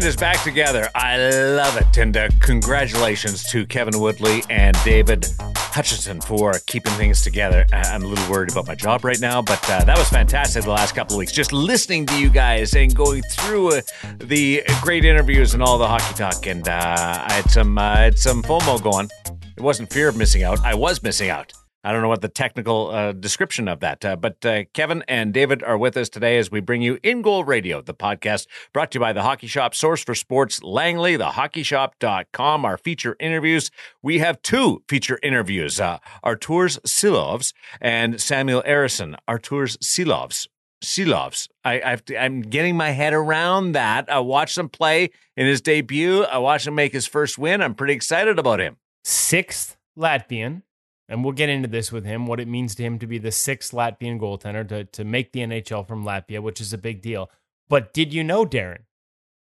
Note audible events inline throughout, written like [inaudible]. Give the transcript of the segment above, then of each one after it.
band is back together. I love it. And uh, congratulations to Kevin Woodley and David Hutchinson for keeping things together. I'm a little worried about my job right now, but uh, that was fantastic the last couple of weeks. Just listening to you guys and going through uh, the great interviews and all the hockey talk. And uh, I had some, uh, I had some FOMO going. It wasn't fear of missing out. I was missing out. I don't know what the technical uh, description of that, uh, but uh, Kevin and David are with us today as we bring you In Goal Radio, the podcast brought to you by the Hockey Shop, source for sports, Langley, thehockeyshop.com. Our feature interviews. We have two feature interviews uh, Arturs Silovs and Samuel Ersson. Arturs Silovs. Silovs. I, I've, I'm getting my head around that. I watched him play in his debut. I watched him make his first win. I'm pretty excited about him. Sixth Latvian and we'll get into this with him, what it means to him to be the sixth Latvian goaltender to, to make the NHL from Latvia, which is a big deal. But did you know, Darren,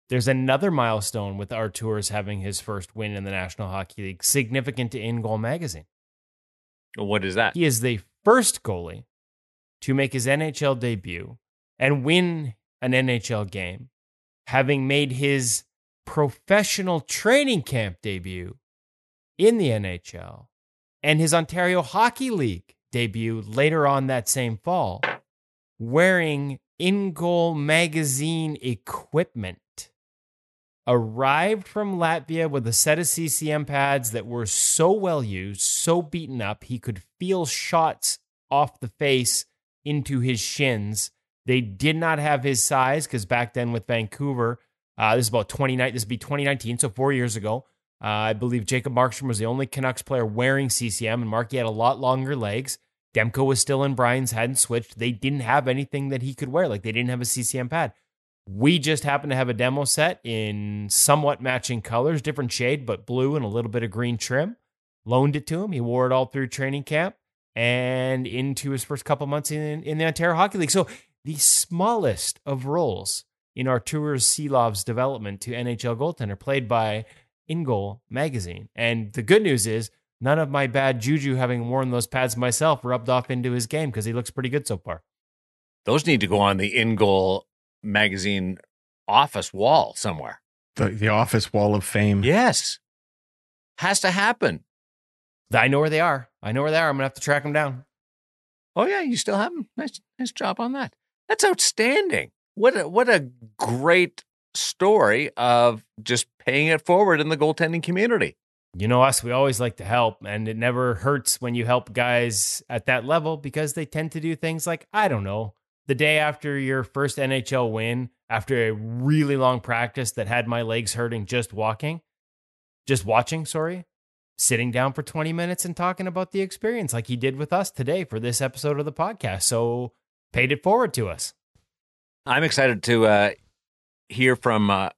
there's another milestone with Arturs having his first win in the National Hockey League, significant to In Goal Magazine. What is that? He is the first goalie to make his NHL debut and win an NHL game, having made his professional training camp debut in the NHL and his Ontario Hockey League debut later on that same fall, wearing in goal magazine equipment. Arrived from Latvia with a set of CCM pads that were so well used, so beaten up, he could feel shots off the face into his shins. They did not have his size because back then with Vancouver, uh, this is about 29, this would be 2019, so four years ago. Uh, I believe Jacob Markstrom was the only Canucks player wearing CCM, and Marky had a lot longer legs. Demko was still in Brian's, hadn't switched. They didn't have anything that he could wear. Like they didn't have a CCM pad. We just happened to have a demo set in somewhat matching colors, different shade, but blue and a little bit of green trim. Loaned it to him. He wore it all through training camp and into his first couple months in, in the Ontario Hockey League. So the smallest of roles in Arturs Silovs' development to NHL goaltender, played by in Goal magazine. And the good news is none of my bad juju having worn those pads myself rubbed off into his game because he looks pretty good so far. Those need to go on the In Goal magazine office wall somewhere. The the office wall of fame. Yes. Has to happen. I know where they are. I know where they are. I'm gonna have to track them down. Oh yeah, you still have them. Nice, nice job on that. That's outstanding. What a what a great story of just paying it forward in the goaltending community. You know us, we always like to help, and it never hurts when you help guys at that level because they tend to do things like, I don't know, the day after your first NHL win, after a really long practice that had my legs hurting just walking, just watching, sorry, sitting down for 20 minutes and talking about the experience like he did with us today for this episode of the podcast. So paid it forward to us. I'm excited to uh, hear from uh,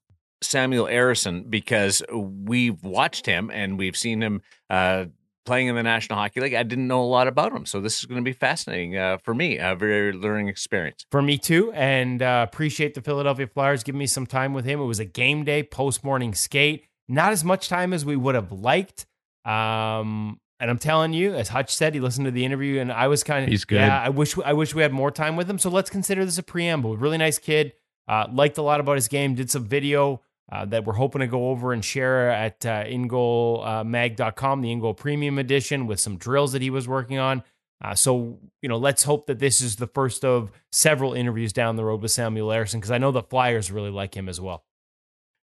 Samuel Ersson because we've watched him and we've seen him uh, playing in the National Hockey League. I didn't know a lot about him, so this is going to be fascinating uh, for me. A very learning experience for me too, and uh, appreciate the Philadelphia Flyers giving me some time with him. It was a game day post morning skate, not as much time as we would have liked. Um, and I'm telling you, as Hutch said, he listened to the interview, and I was kind of he's good. Yeah, I wish I wish we had more time with him. So let's consider this a preamble. Really nice kid. Uh, liked a lot about his game. Did some video uh, that we're hoping to go over and share at uh, ingoalmag.com, the InGoal Premium Edition, with some drills that he was working on. Uh, so, you know, let's hope that this is the first of several interviews down the road with Samuel Ersson, because I know the Flyers really like him as well.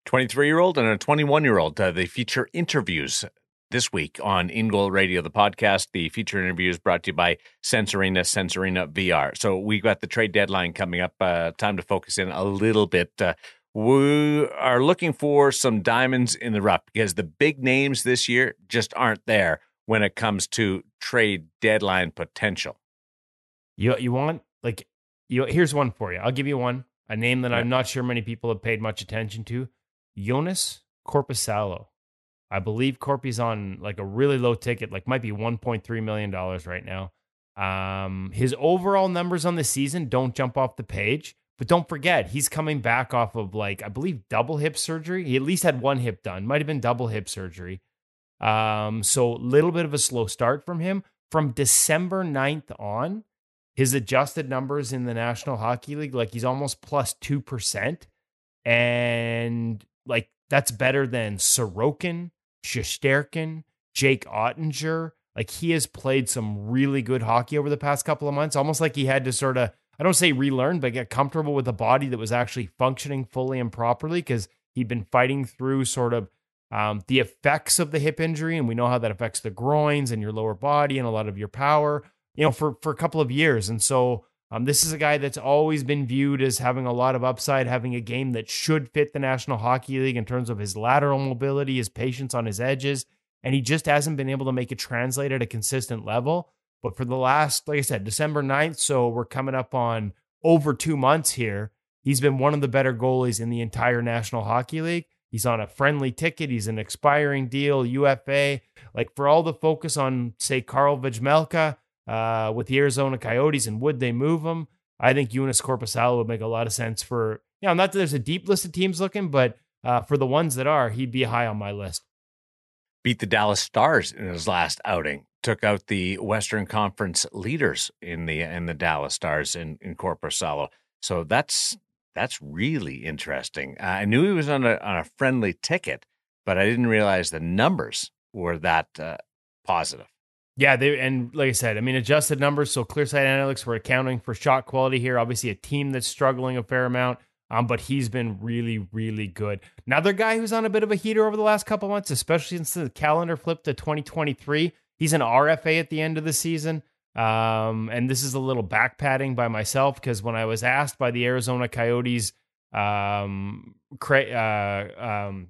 23 year old and a 21 year old. Uh, they feature interviews this week on In Goal Radio, the podcast. The feature interview is brought to you by Sense Arena, Sensorina VR. So we've got the trade deadline coming up. Uh, time to focus in a little bit. Uh, we are looking for some diamonds in the rough because the big names this year just aren't there when it comes to trade deadline potential. You you want like you here's one for you. I'll give you one. A name that yeah. I'm not sure many people have paid much attention to. Joonas Korpisalo. I believe Korpi's on like a really low ticket, like might be 1.3 million dollars right now. Um, his overall numbers on the season don't jump off the page, but don't forget he's coming back off of like I believe double hip surgery. He at least had one hip done, might have been double hip surgery. Um, so a little bit of a slow start from him. From December 9th on, his adjusted numbers in the National Hockey League, like he's almost plus two percent. And like that's better than Sorokin, Shesterkin, Jake Oettinger. Like he has played some really good hockey over the past couple of months, almost like he had to sort of, I don't say relearn, but get comfortable with a body that was actually functioning fully and properly because he'd been fighting through sort of um, the effects of the hip injury. And we know how that affects the groins and your lower body and a lot of your power, you know, for, for a couple of years. And so um, this is a guy that's always been viewed as having a lot of upside, having a game that should fit the National Hockey League in terms of his lateral mobility, his patience on his edges. And he just hasn't been able to make it translate at a consistent level. But for the last, like I said, December 9th, so we're coming up on over two months here. He's been one of the better goalies in the entire National Hockey League. He's on a friendly ticket. He's an expiring deal, UFA. Like for all the focus on, say, Karel Vejmelka, uh, with the Arizona Coyotes and would they move him? I think Joonas Korpisalo would make a lot of sense for, you know, not that there's a deep list of teams looking, but uh, for the ones that are, he'd be high on my list. Beat the Dallas Stars in his last outing. Took out the Western Conference leaders in the in the Dallas Stars in in Korpisalo. So that's that's really interesting. Uh, I knew he was on a on a friendly ticket, but I didn't realize the numbers were that uh, positive. Yeah, they and like I said, I mean adjusted numbers. So ClearSight Analytics we're accounting for shot quality here. Obviously, a team that's struggling a fair amount. Um, but he's been really, really good. Another guy who's on a bit of a heater over the last couple months, especially since the calendar flipped to 2023. He's an RFA at the end of the season. Um, and this is a little back padding by myself because when I was asked by the Arizona Coyotes, um, Craig, uh, um,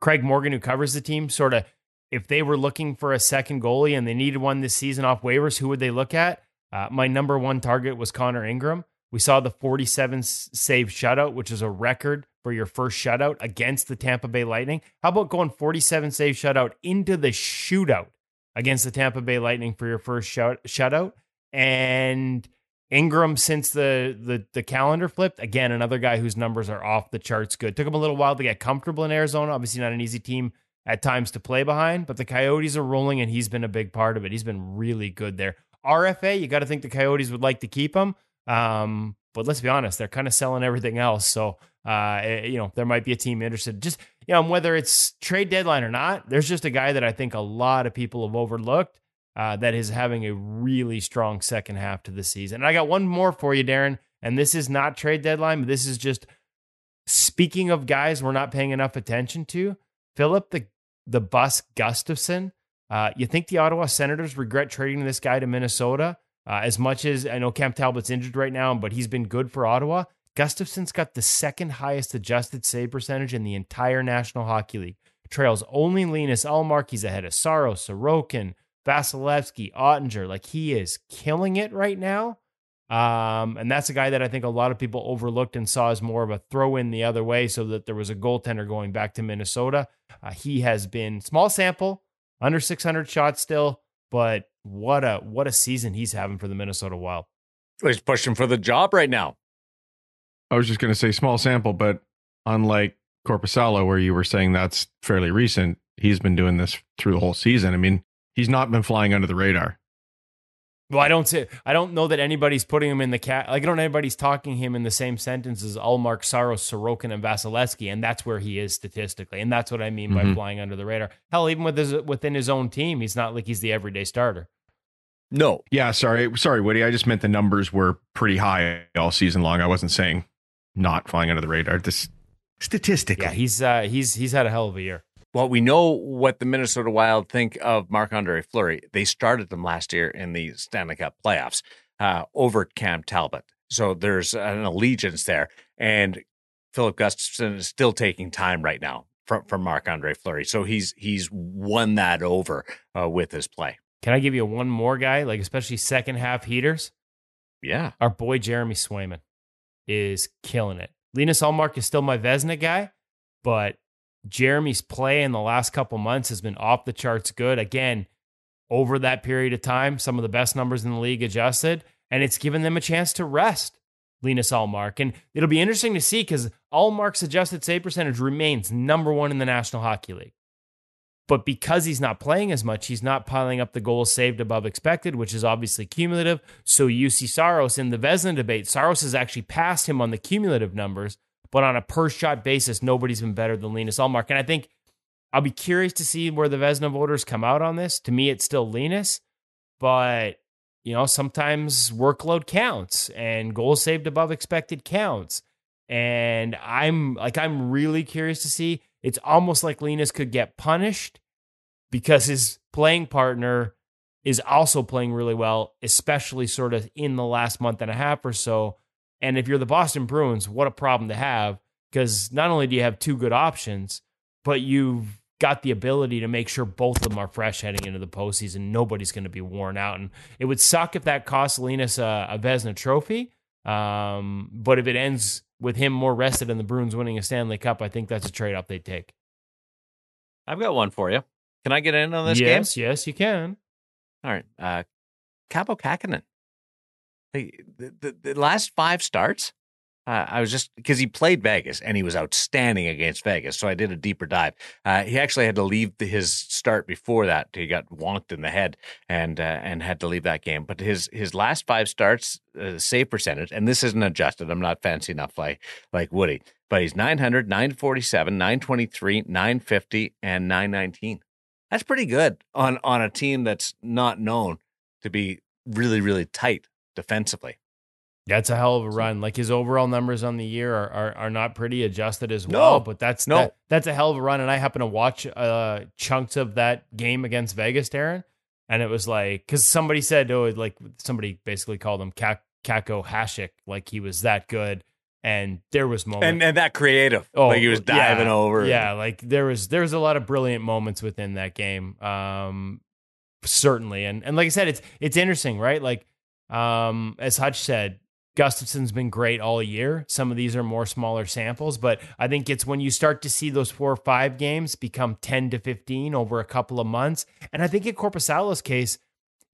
Craig Morgan, who covers the team, sort of if they were looking for a second goalie and they needed one this season off waivers, who would they look at? Uh, my number one target was Connor Ingram. We saw the 47 save shutout, which is a record for your first shutout against the Tampa Bay Lightning. How about going 47 save shutout into the shootout against the Tampa Bay Lightning for your first shout, shutout? And Ingram, since the, the the calendar flipped, again another guy whose numbers are off the charts. Good. Took him a little while to get comfortable in Arizona. Obviously, not an easy team at times to play behind, but the Coyotes are rolling and he's been a big part of it. He's been really good there. RFA, you got to think the Coyotes would like to keep him. Um, but let's be honest, they're kind of selling everything else. So, uh, eh, you know, there might be a team interested. Just, you know, whether it's trade deadline or not, there's just a guy that I think a lot of people have overlooked uh, that is having a really strong second half to the season. And I got one more for you, Darren. And this is not trade deadline, but this is just speaking of guys we're not paying enough attention to. Filip the the bus Gustavsson. Uh, you think the Ottawa Senators regret trading this guy to Minnesota? Uh, as much as I know Cam Talbot's injured right now, but he's been good for Ottawa. Gustavsson's got the second highest adjusted save percentage in the entire National Hockey League. Trails only Linus Ullmark. He's ahead of Saros, Sorokin, Vasilevskiy, Oettinger. Like he is killing it right now. Um, and that's a guy that I think a lot of people overlooked and saw as more of a throw in the other way so that there was a goaltender going back to Minnesota. Uh, he has been small sample, under 600 shots still, but what a what a season he's having for the Minnesota Wild. He's pushing for the job right now. I was just going to say small sample, but unlike Korpisalo, where you were saying that's fairly recent, he's been doing this through the whole season. I mean, he's not been flying under the radar. Well, I don't say I don't know that anybody's putting him in the cat. Like I don't know anybody's talking him in the same sentence as Ullmark, Saros, Sorokin, and Vasilevskiy, and that's where he is statistically, and that's what I mean mm-hmm. by flying under the radar. Hell, even with his within his own team, he's not like he's the everyday starter. No. Yeah, sorry, sorry, Woody. I just meant the numbers were pretty high all season long. I wasn't saying not flying under the radar. This statistically, yeah, he's uh, he's he's had a hell of a year. Well, we know what the Minnesota Wild think of Marc Andre Fleury. They started them last year in the Stanley Cup playoffs uh, over Cam Talbot. So there's an allegiance there. And Filip Gustavsson is still taking time right now from, from Marc Andre Fleury. So he's he's won that over uh, with his play. Can I give you one more guy, like especially second half heaters? Yeah. Our boy Jeremy Swayman is killing it. Linus Ullmark is still my Vezina guy, but Jeremy's play in the last couple months has been off the charts good. Again, over that period of time, some of the best numbers in the league adjusted, and it's given them a chance to rest Linus Ullmark. And it'll be interesting to see because Ullmark's adjusted save percentage remains number one in the National Hockey League. But because he's not playing as much, he's not piling up the goals saved above expected, which is obviously cumulative. So you see Saros in the Vezina debate. Saros has actually passed him on the cumulative numbers, but on a per shot basis, nobody's been better than Linus Ullmark. And I think I'll be curious to see where the Vezina voters come out on this. To me, it's still Linus, but you know, sometimes workload counts and goals saved above expected counts. And I'm like, I'm really curious to see. It's almost like Linus could get punished because his playing partner is also playing really well, especially sort of in the last month and a half or so. And if you're the Boston Bruins, what a problem to have because not only do you have two good options, but you've got the ability to make sure both of them are fresh heading into the postseason. Nobody's going to be worn out. And it would suck if that costs Linus a, a Vezina trophy. Um, but if it ends with him more rested and the Bruins winning a Stanley Cup, I think that's a trade off they take. I've got one for you. Can I get in on this yes, game? Yes, yes, you can. All right. Uh, Kaapo Kähkönen. The, the, the last five starts, uh, I was just because he played Vegas and he was outstanding against Vegas. So I did a deeper dive. Uh, he actually had to leave the, his start before that. He got wonked in the head and uh, and had to leave that game. But his his last five starts, uh, save percentage, and this isn't adjusted. I'm not fancy enough like like Woody, but he's 900, 947, 923, 950, and 919. That's pretty good on on a team that's not known to be really really tight defensively. That's a hell of a run. Like his overall numbers on the year are are, are not pretty adjusted as well, No. but that's No. that, that's a hell of a run. And I happen to watch uh, chunks of that game against Vegas, Darren, and it was like because somebody said, oh, like somebody basically called him Kak- Kako Hashik, like he was that good, and there was moments. And and that creative, Oh, like he was diving yeah, over. Yeah, like there was there was a lot of brilliant moments within that game. Um certainly. And and like I said, it's it's interesting, right? Like um as Hutch said, Gustavsson's been great all year. Some of these are more smaller samples, but I think it's when you start to see those four or five games become 10 to 15 over a couple of months. And I think in Korpisalo's case,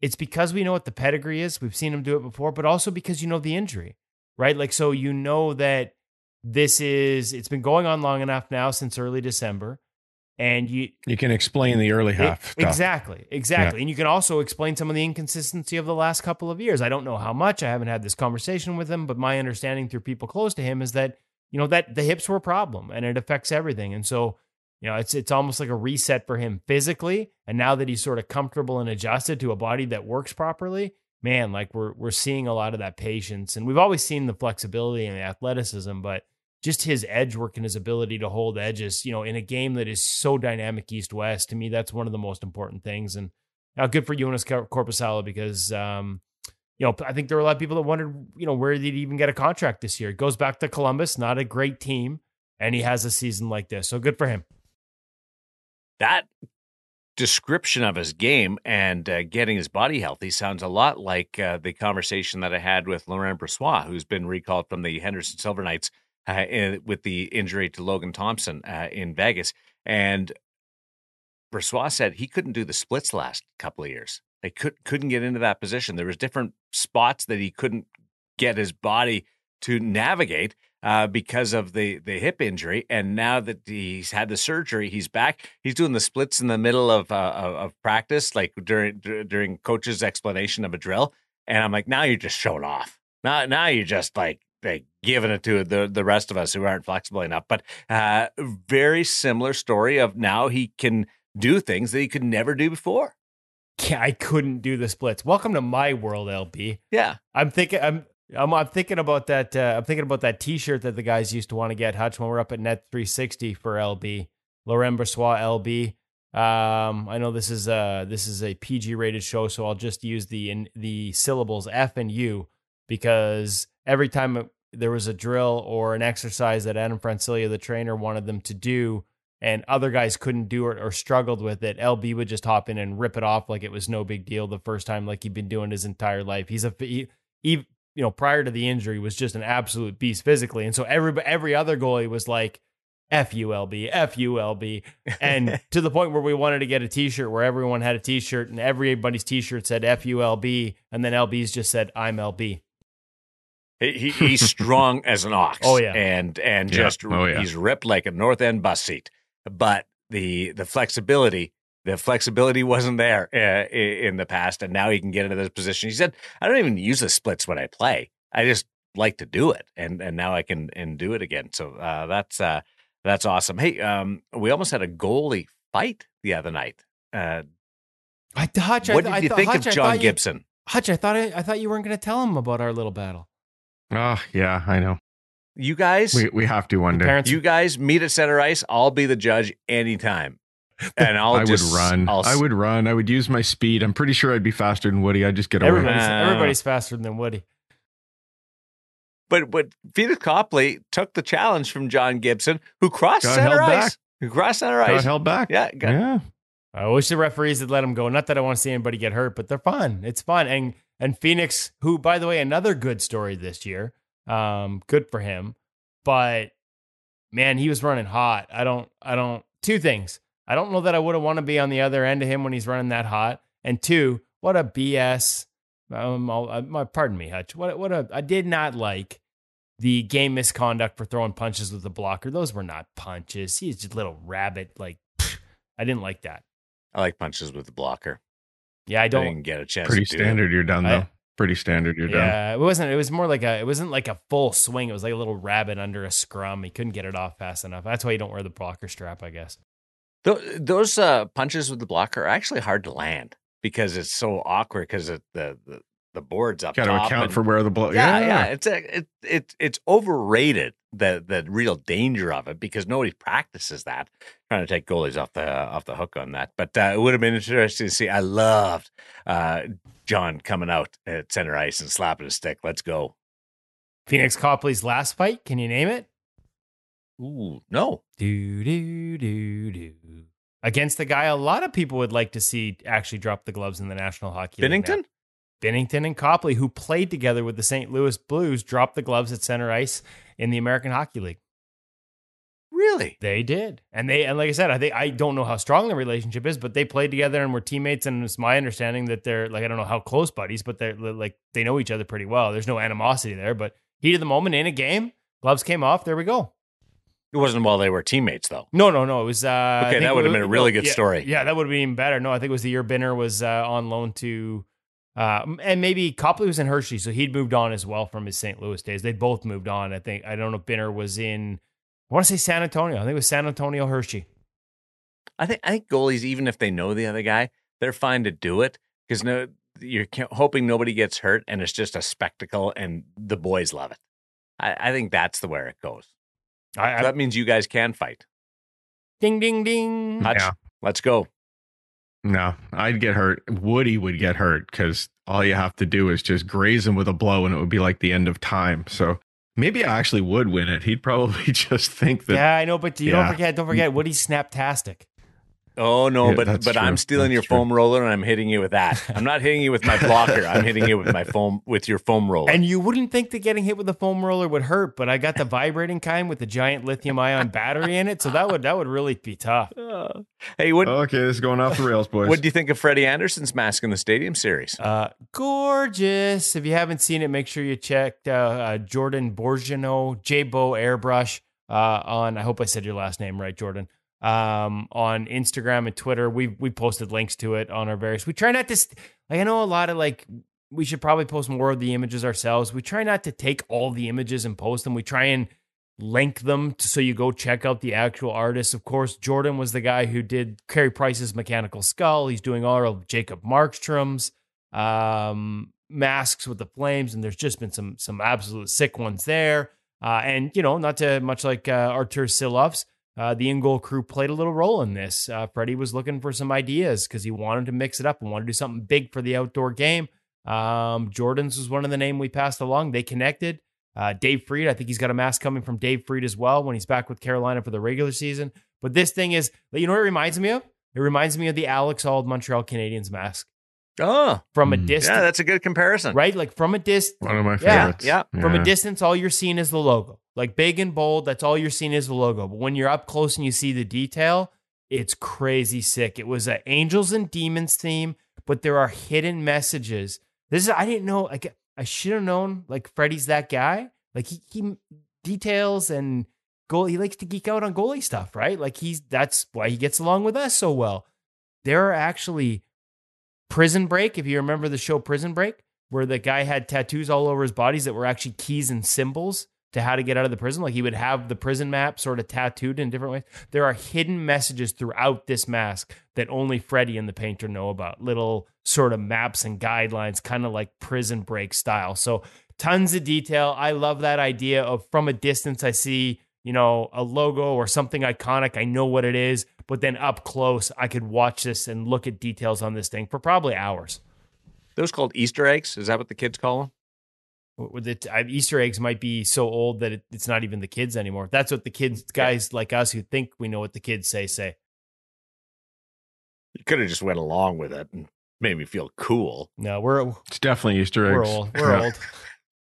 it's because we know what the pedigree is. We've seen him do it before, but also because you know the injury, right? Like, so you know that this is, it's been going on long enough now since early December. And you, You can explain the early half it-. Exactly, exactly. And you can also explain some of the inconsistency of the last couple of years. I don't know how much. I haven't had this conversation with him, but my understanding through people close to him is that you know that the hips were a problem and it affects everything. And so you know it's it's almost like a reset for him physically. And now that he's sort of comfortable and adjusted to a body that works properly, man, like we're we're seeing a lot of that patience. And we've always seen the flexibility and the athleticism, but just his edge work and his ability to hold edges, you know, in a game that is so dynamic east west, to me, that's one of the most important things. And now, good for Joonas Cor- Korpisalo because, um, you know, I think there were a lot of people that wondered, you know, where did he even get a contract this year? It goes back to Columbus, not a great team, and he has a season like this. So good for him. that description of his game and uh, getting his body healthy sounds a lot like uh, the conversation that I had with Laurent Brossoit, who's been recalled from the Henderson Silver Knights uh, in, with the injury to Logan Thompson uh, in Vegas. And Brossoit said he couldn't do the splits last couple of years. They could couldn't get into that position. There was different spots that he couldn't get his body to navigate uh, because of the the hip injury. And now that he's had the surgery, he's back. He's doing the splits in the middle of uh, of, practice, like during dur- during coach's explanation of a drill. And I'm like, now you're just showing off. Now now you're just like like giving it to the the rest of us who aren't flexible enough. But uh, very similar story of now he can do things that he could never do before. Yeah, I couldn't do the splits. Welcome to my world, LB. Yeah. I'm thinking I'm I'm, I'm thinking about that uh, I'm thinking about that t-shirt that the guys used to want to get Hutch when we're up at net 360 for LB. Laurent Brossoit LB. Um, I know this is a this is a PG rated show, so I'll just use the in, the syllables F and U because every time there was a drill or an exercise that Adam Francilia, the trainer, wanted them to do, and other guys couldn't do it or struggled with it, LB would just hop in and rip it off like it was no big deal the first time, like he'd been doing his entire life. He's a he, he you know prior to the injury was just an absolute beast physically, and so every every other goalie was like. FULB, FULB. And [laughs] to the point where we wanted to get a t shirt where everyone had a t shirt and everybody's t shirt said FULB. And then LB's just said, I'm LB. He, he- he's [laughs] strong as an ox. Oh, yeah. and and Yeah. just Oh, yeah. he's ripped like a north end bus seat. But the the flexibility, the flexibility wasn't there uh, in the past, and now he can get into this position. He said, "I don't even use the splits when I play. I just like to do it, and and now I can and do it again. So uh, that's uh, that's awesome. Hey, um, we almost had a goalie fight the other night. Uh, I, Hutch, what I, did I you thought- think Hutch, I of John thought you- Gibson? Hutch, I thought I, I thought you weren't going to tell him about our little battle. Oh, yeah, I know. You guys, We we have to one day. Parents, you guys meet at center ice. I'll be the judge anytime, [laughs] and I'll I would just run. I'll, I would run. I would use my speed. I'm pretty sure I'd be faster than Woody. I'd just get away. everybody's, Uh, everybody's faster than Woody. But but Phoenix Copley took the challenge from John Gibson, who crossed Got center ice. back. Who crossed center Got ice. held back. Yeah, got- yeah. I wish the referees had let him go. Not that I want to see anybody get hurt, but they're fun. It's fun. And and Phoenix, who by the way, another good story this year. Um, good for him. But man, he was running hot. I don't I don't two things. I don't know that I would have want to be on the other end of him when he's running that hot. And two, what a BS. Um, uh, my, pardon me, Hutch. What what a I did not like the game misconduct for throwing punches with the blocker. Those were not punches. He's just a little rabbit. Like I didn't like that. I like punches with the blocker. Yeah, I I don't. didn't get a chance. Pretty to do it. standard. You're done I- though. Pretty standard. You're done. Yeah, it wasn't. It was more like a. It wasn't like a full swing. It was like a little rabbit under a scrum. He couldn't get it off fast enough. That's why you don't wear the blocker strap, I guess. Tho- Those uh, punches with the blocker are actually hard to land because it's so awkward because the, the the board's up Got to account and- for where the blow. yeah, yeah, It's a, it, it it's overrated the the real danger of it because nobody practices that. Trying to take goalies off the off the hook on that, but uh, it would have been interesting to see. I loved uh, John coming out at center ice and slapping his stick. Let's go. Phoenix Copley's last fight. Can you name it? Ooh, no, Do do do do. Against the guy a lot of people would like to see actually drop the gloves in the National Hockey League. now. Binnington. Binnington and Copley, who played together with the St. Louis Blues, dropped the gloves at center ice in the American Hockey League. Really? They did, and they and like I said, I think I don't know how strong the relationship is, but they played together and were teammates. And it's my understanding that they're like I don't know how close buddies, but they're like they know each other pretty well. There's no animosity there, but heat of the moment in a game, gloves came off. There we go. It wasn't while they were teammates though. No, no, no. It was uh, Okay, that would have been a really good yeah, story. Yeah, that would have been even better. No, I think it was the year Binner was uh, on loan to. Uh, and maybe Copley was in Hershey, so he'd moved on as well from his St. Louis days. They both moved on. I think I don't know if Binner was in. I want to say San Antonio. I think it was San Antonio Hershey. I think I think goalies, even if they know the other guy, they're fine to do it because no, you're hoping nobody gets hurt, and it's just a spectacle, and the boys love it. I, I think that's the where it goes. I, I, So that means you guys can fight. ding, ding, ding. Hutch, Yeah. let's go. No, I'd get hurt. Woody would get hurt because all you have to do is just graze him with a blow, and it would be like the end of time. So maybe I actually would win it. He'd probably [laughs] just think that. yeah, I know, but you don't forget. Don't forget, Woody's snaptastic. Oh no, Yeah, but that's but I'm stealing That's your true. foam roller, and I'm hitting you with that. I'm not hitting you with my blocker. I'm hitting you with my foam with your foam roller. And you wouldn't think that getting hit with a foam roller would hurt, but I got the vibrating kind with the giant lithium ion battery in it, so that would that would really be tough. Uh, hey, what Okay, this is going off the rails, boys. what do you think of Freddie Andersen's mask in the Stadium Series? Uh, gorgeous. If you haven't seen it, make sure you check uh, uh, Jordan Borgino, J Bo Airbrush uh, on. I hope I said your last name right, Jordan. Um, on Instagram and Twitter, we we posted links to it on our various. We try not to. St- I know a lot of like. We should probably post more of the images ourselves. We try not to take all the images and post them. We try and link them to, so you go check out the actual artists. Of course, Jordan was the guy who did Carey Price's Mechanical Skull. He's doing all of Jacob Markstrom's um, masks with the flames, and there's just been some some absolute sick ones there. Uh, and you know, not to much like uh, Artur Silovs, uh, the in-goal crew played a little role in this. Uh, Freddie was looking for some ideas because he wanted to mix it up and wanted to do something big for the outdoor game. Um, Jordan's was one of the name we passed along. They connected. Uh, Dave Freed, I think he's got a mask coming from Dave Freed as well when he's back with Carolina for the regular season. But this thing is, you know what it reminds me of? It reminds me of the Alex Auld Montreal Canadiens mask Oh, from a Mm. distance, yeah, that's a good comparison. right? Like from a distance, One of my Yeah, favorites. yeah. from a distance, all you're seeing is the logo. Like big and bold, that's all you're seeing is the logo. But when you're up close and you see the detail, it's crazy sick. It was an angels and demons theme, but there are hidden messages. This is I didn't know. Like I should have known. Like Freddie's that guy. Like he, he details and goal. He likes to geek out on goalie stuff, right? Like he's that's why he gets along with us so well. There are actually Prison Break. If you remember the show Prison Break, where the guy had tattoos all over his bodies that were actually keys and symbols to how to get out of the prison. Like he would have the prison map sort of tattooed in different ways. There are hidden messages throughout this mask that only Freddy and the painter know about. Little sort of maps and guidelines, kind of like prison break style. So tons of detail. I love that idea of from a distance, I see, you know, a logo or something iconic. I know what it is, but then up close, I could watch this and look at details on this thing for probably hours. Those called Easter eggs? Is that what the kids call them? with it, Easter eggs might be so old that it, it's not even the kids anymore. That's what the kids, guys like us who think we know what the kids say, say. You could have just went along with it and made me feel cool. No, we're it's definitely Easter eggs. We're old. We're [laughs] old.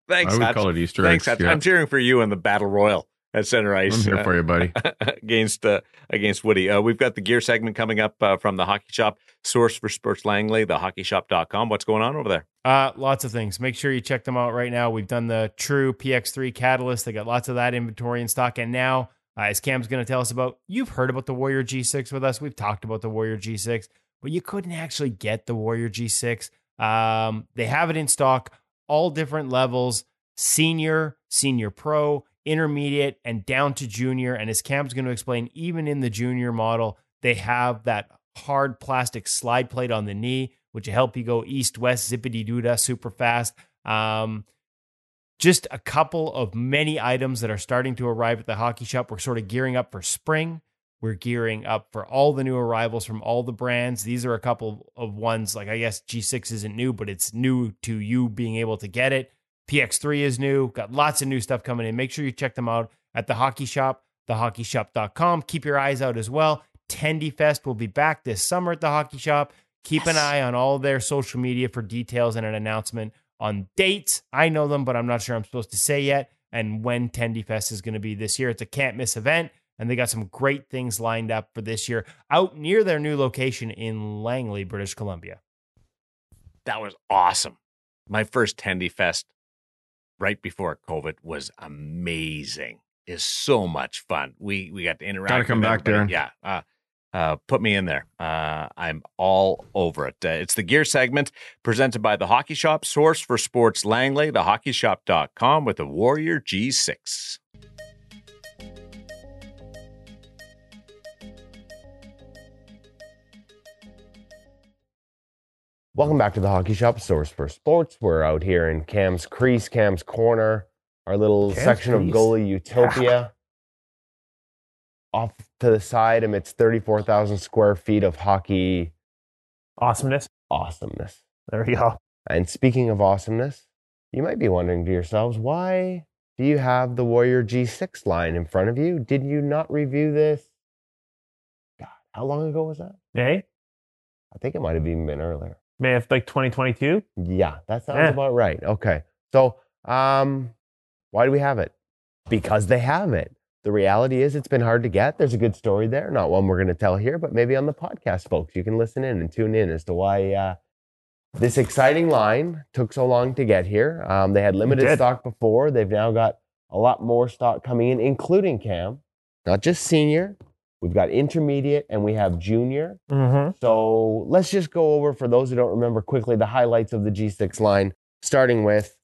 Thanks. I would call it Easter Thanks, eggs. Yeah. I'm cheering for you in the battle royal at center ice. I'm here for you, buddy. [laughs] against uh, against Woody. Uh, we've got the gear segment coming up uh, from the Hockey Shop. Source for Sports Langley, thehockeyshop.com. What's going on over there? Uh, lots of things. Make sure you check them out right now. We've done the True PX3 Catalyst. They got lots of that inventory in stock. And now, uh, as Cam's going to tell us about, you've heard about the Warrior G6 with us. We've talked about the Warrior G6, but you couldn't actually get the Warrior G6. Um, they have it in stock, all different levels senior, senior pro, intermediate, and down to junior. And as Cam's going to explain, even in the junior model, they have that hard plastic slide plate on the knee, which will help you go east west, zippity doo dah, super fast. Um, just a couple of many items that are starting to arrive at the hockey shop. We're sort of gearing up for spring. We're gearing up for all the new arrivals from all the brands. These are a couple of ones, like I guess G6 isn't new, but it's new to you being able to get it. PX3 is new. Got lots of new stuff coming in. Make sure you check them out at the hockey shop, thehockeyshop.com. Keep your eyes out as well. Tendy Fest will be back this summer at the hockey shop. Keep yes. an eye on all their social media for details and an announcement on dates. I know them, but I'm not sure I'm supposed to say yet. And when Tendy Fest is going to be this year. It's a can't miss event. And they got some great things lined up for this year out near their new location in Langley, British Columbia. That was awesome. My first Tendy Fest right before COVID was amazing. Is so much fun. We we got to interact. Got to come back, Darren. Yeah. Uh, uh, put me in there. Uh, I'm all over it. Uh, it's the gear segment presented by the Hockey Shop, source for sports Langley, thehockeyshop.com with the Warrior G6. Welcome back to the Hockey Shop, source for sports. We're out here in Cam's Crease, Cam's Corner, our little Cam's section Crease. of goalie utopia. Off to the side amidst 34,000 square feet of hockey awesomeness. Awesomeness. There we go. And speaking of awesomeness, you might be wondering to yourselves, why do you have the Warrior G6 line in front of you? Did you not review this? God, how long ago was that? May? I think it might have even been earlier. May of like 2022? Yeah, that sounds yeah. about right. Okay. So, um, why do we have it? Because they have it. The reality is, it's been hard to get. There's a good story there, not one we're going to tell here, but maybe on the podcast, folks, you can listen in and tune in as to why uh, this exciting line took so long to get here. Um, they had limited stock before. They've now got a lot more stock coming in, including Cam, not just senior. We've got intermediate and we have junior. Mm-hmm. So let's just go over, for those who don't remember quickly, the highlights of the G6 line, starting with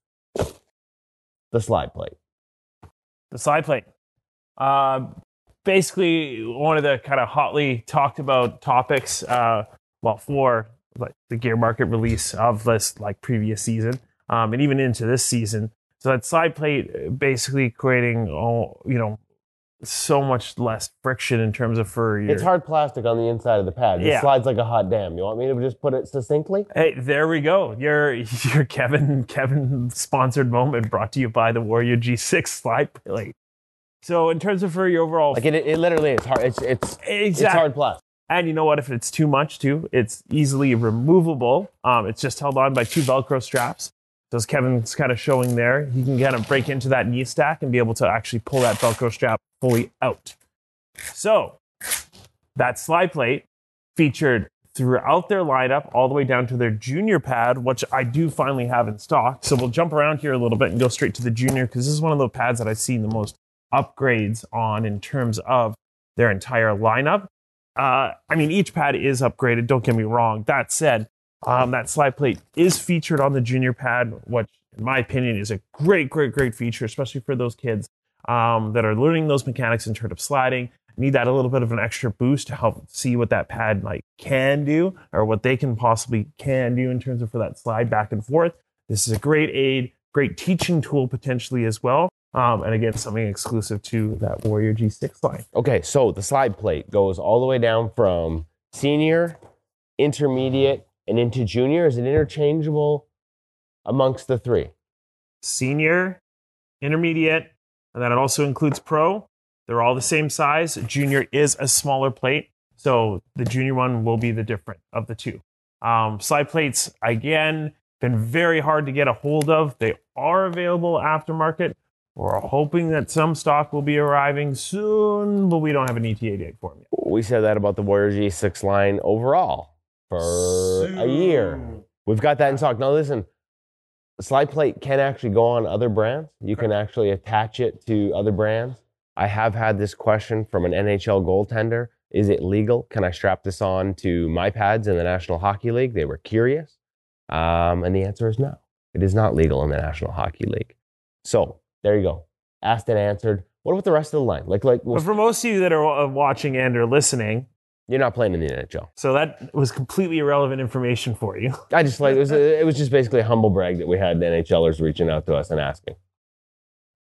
the slide plate. The slide plate. Uh, basically, one of the kind of hotly talked about topics, uh, well, for like the gear market release of this like previous season, um, and even into this season. So that side plate uh, basically creating, you know, so much less friction in terms of for your. It's hard plastic on the inside of the pad. It yeah. slides like a hot damn. You want me to just put it succinctly? Hey, there we go. Your your Kevin Kevin sponsored moment brought to you by the Warrior G6 slide plate. So in terms of for your overall, like it, it literally is hard. It's it's exactly. it's hard plus. And you know what? If it's too much, too, it's easily removable. Um, it's just held on by two Velcro straps. So as Kevin's kind of showing there, he can kind of break into that knee stack and be able to actually pull that Velcro strap fully out. So that slide plate featured throughout their lineup, all the way down to their junior pad, which I do finally have in stock. So we'll jump around here a little bit and go straight to the junior because this is one of the pads that I've seen the most upgrades on in terms of their entire lineup. Uh, I mean, each pad is upgraded. Don't get me wrong. That said, Um, that slide plate is featured on the junior pad, which, in my opinion, is a great, great, great feature, especially for those kids um, that are learning those mechanics in terms of sliding. Need that a little bit of an extra boost to help see what that pad like can do or what they can possibly can do in terms of for that slide back and forth. This is a great aid, great teaching tool potentially as well. Um, and again, something exclusive to that Warrior G6 line. Okay, so the slide plate goes all the way down from senior, intermediate, and into junior. Is it interchangeable amongst the three? Senior, intermediate, and then it also includes pro. They're all the same size. Junior is a smaller plate, so the junior one will be the different of the two. Um, slide plates, again, been very hard to get a hold of. They are available aftermarket. We're hoping that some stock will be arriving soon, but we don't have an ETA date for them yet. We said that about the Warrior G6 line overall for a year. We've got that in stock. Now, listen, slide plate can actually go on other brands. You can actually attach it to other brands. I have had this question from an NHL goaltender Is it legal? Can I strap this on to my pads in the National Hockey League? They were curious. Um, and the answer is no. It is not legal in the National Hockey League. So there you go. Asked and answered. What about the rest of the line? Like, like for most of you that are watching and are listening, you're not playing in the NHL. so that was completely irrelevant information for you. [laughs] I just like it was. A, it was just basically a humble brag that we had NHLers reaching out to us and asking.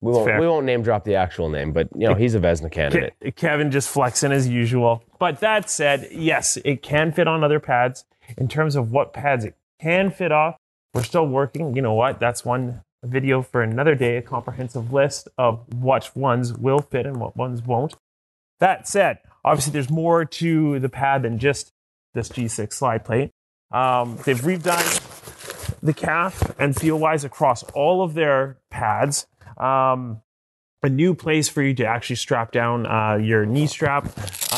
We won't. fair. We won't name drop the actual name, but you know he's a Vezina candidate. Ke- Kevin just flexing as usual. But that said, yes, it can fit on other pads. In terms of what pads it can fit off, we're still working. You know what? That's one video for another day, a comprehensive list of what ones will fit and what ones won't. That said, obviously there's more to the pad than just this G6 slide plate. Um, they've redone the calf and feel wise across all of their pads. Um, a new place for you to actually strap down uh, your knee strap.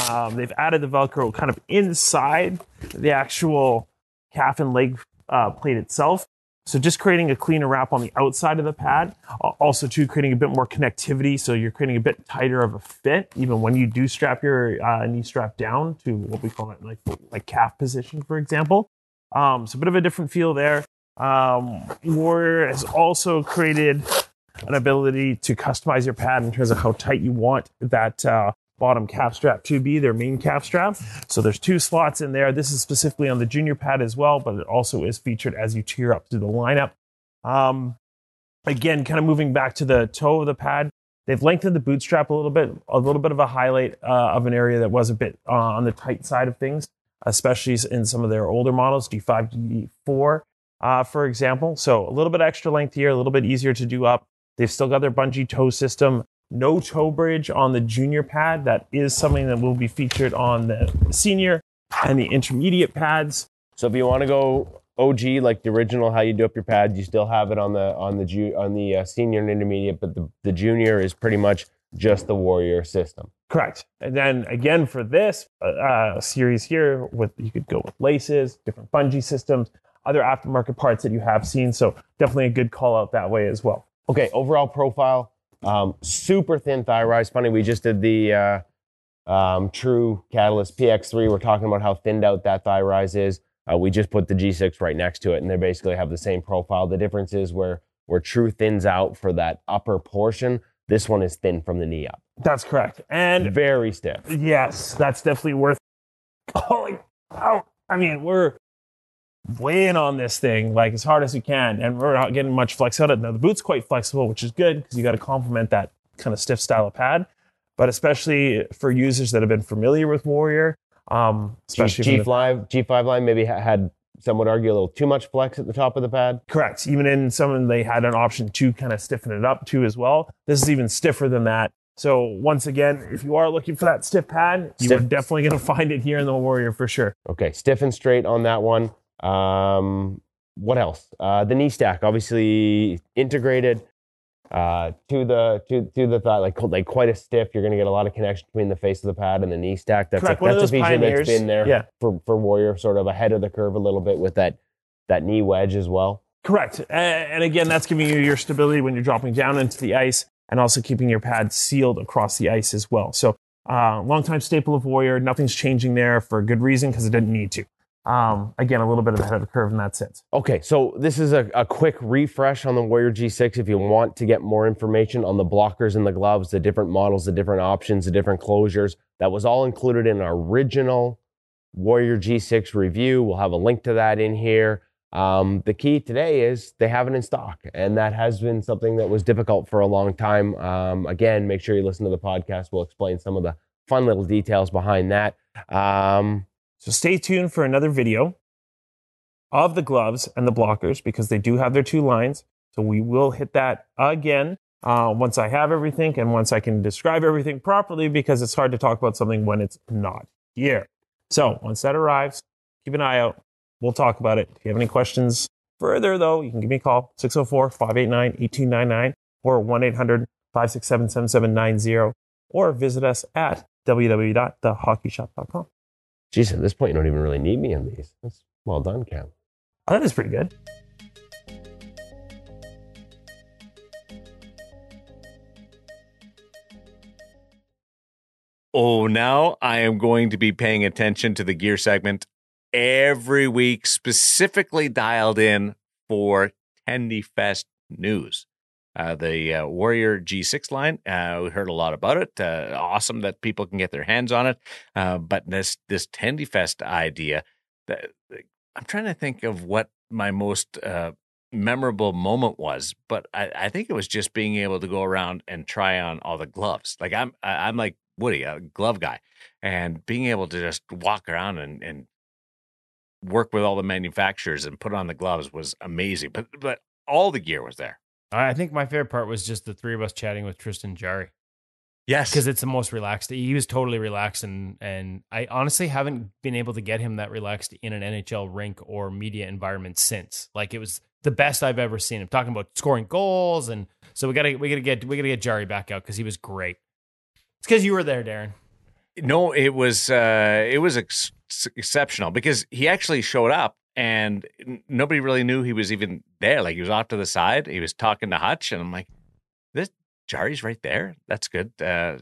Um, they've added the Velcro kind of inside the actual calf and leg uh, plate itself. So just creating a cleaner wrap on the outside of the pad. Uh, Also, too, creating a bit more connectivity. So you're creating a bit tighter of a fit, even when you do strap your uh, knee strap down to what we call it, like like calf position, for example. Um, so a bit of a different feel there. Um, Warrior has also created an ability to customize your pad in terms of how tight you want that uh, bottom calf strap to be, their main calf strap. So there's two slots in there. This is specifically on the junior pad as well, but it also is featured as you tier up through the lineup. Um, again, kind of moving back to the toe of the pad, they've lengthened the bootstrap a little bit, a little bit of a highlight uh, of an area that was a bit uh, on the tight side of things, especially in some of their older models, G5, G4, uh, for example. So a little bit extra length here, a little bit easier to do up. They've still got their bungee toe system. No toe bridge on the junior pad. That is something that will be featured on the senior and the intermediate pads. So if you want to go OG like the original, how you do up your pads, you still have it on the on the ju- on the uh, senior and intermediate, but the, the junior is pretty much just the warrior system. Correct. And then again for this uh, series here, with you could go with laces, different bungee systems, other aftermarket parts that you have seen. So definitely a good call out that way as well. Okay, overall profile, um, super thin thigh rise. Funny, we just did the uh, um, True Catalyst PX3. We're talking about how thinned out that thigh rise is. Uh, we just put the G6 right next to it, and they basically have the same profile. The difference is where where True thins out for that upper portion. This one is thin from the knee up, That's correct. And very stiff. yes, that's definitely worth calling out. I mean, we're weighing on this thing like as hard as we can, and we're not getting much flex out of it. Now the boot's quite flexible, which is good because you got to complement that kind of stiff style of pad. But especially for users that have been familiar with Warrior, um, especially G, from the- G5 G5 line maybe ha- had some would argue a little too much flex at the top of the pad. Correct. Even in some, of them, they had an option to kind of stiffen it up too as well. This is even stiffer than that. So once again, if you are looking for that stiff pad, you are definitely going [laughs] to find it here in the Warrior for sure. Okay, stiff and straight on that one. Um, what else? Uh, the knee stack, obviously integrated uh, to the to to the thigh, like like quite a stiff. You're going to get a lot of connection between the face of the pad and the knee stack. That's Correct. of that's a feature pioneers. that's been there Yeah. for for Warrior, sort of ahead of the curve a little bit with that that knee wedge as well. Correct. And again, that's giving you your stability when you're dropping down into the ice and also keeping your pad sealed across the ice as well. So, uh, long time staple of Warrior. Nothing's changing there for a good reason because it didn't need to. Um, again, a little bit ahead of the curve in that sense. Okay, so this is a, a quick refresh on the Warrior G6. If you want to get more information on the blockers and the gloves, the different models, the different options, the different closures, that was all included in our original Warrior G6 review. We'll have a link to that in here. Um, the key today is they have it in stock, and that has been something that was difficult for a long time. Um, again, make sure you listen to the podcast. We'll explain some of the fun little details behind that. Um, So stay tuned for another video of the gloves and the blockers because they do have their two lines. So we will hit that again uh, once I have everything and once I can describe everything properly because it's hard to talk about something when it's not here. So once that arrives, keep an eye out. We'll talk about it. If you have any questions further, though, you can give me a call 604 589 8299 or 1 800 567 7790 or visit us at www.thehockeyshop.com. geez, at this point, you don't even really need me in these. That's well done, Cam. Oh, that is pretty good. Oh, now I am going to be paying attention to the gear segment every week, specifically dialed in for Tendy Fest news. Uh, the uh, Warrior G6 line, uh, we heard a lot about it. Uh, awesome that people can get their hands on it. Uh, but this this Tendy Fest idea, that, I'm trying to think of what my most uh, memorable moment was, but I, I think it was just being able to go around and try on all the gloves. Like I'm I'm like Woody, a glove guy, and being able to just walk around and, and work with all the manufacturers and put on the gloves was amazing. But but all the gear was there. I think my favorite part was just the three of us chatting with Tristan Jarry Yes, because it's the most relaxed. He was totally relaxed, and and I honestly haven't been able to get him that relaxed in an NHL rink or media environment since. Like it was the best I've ever seen him talking about scoring goals, and so we gotta we gotta get we gotta get Jarry back out because he was great. It's because you were there, Darren. No, it was uh, it was ex- exceptional because he actually showed up and nobody really knew he was even there. Like he was off to the side. He was talking to Hutch, and I'm like, "This Jarry's right there. That's good. Uh,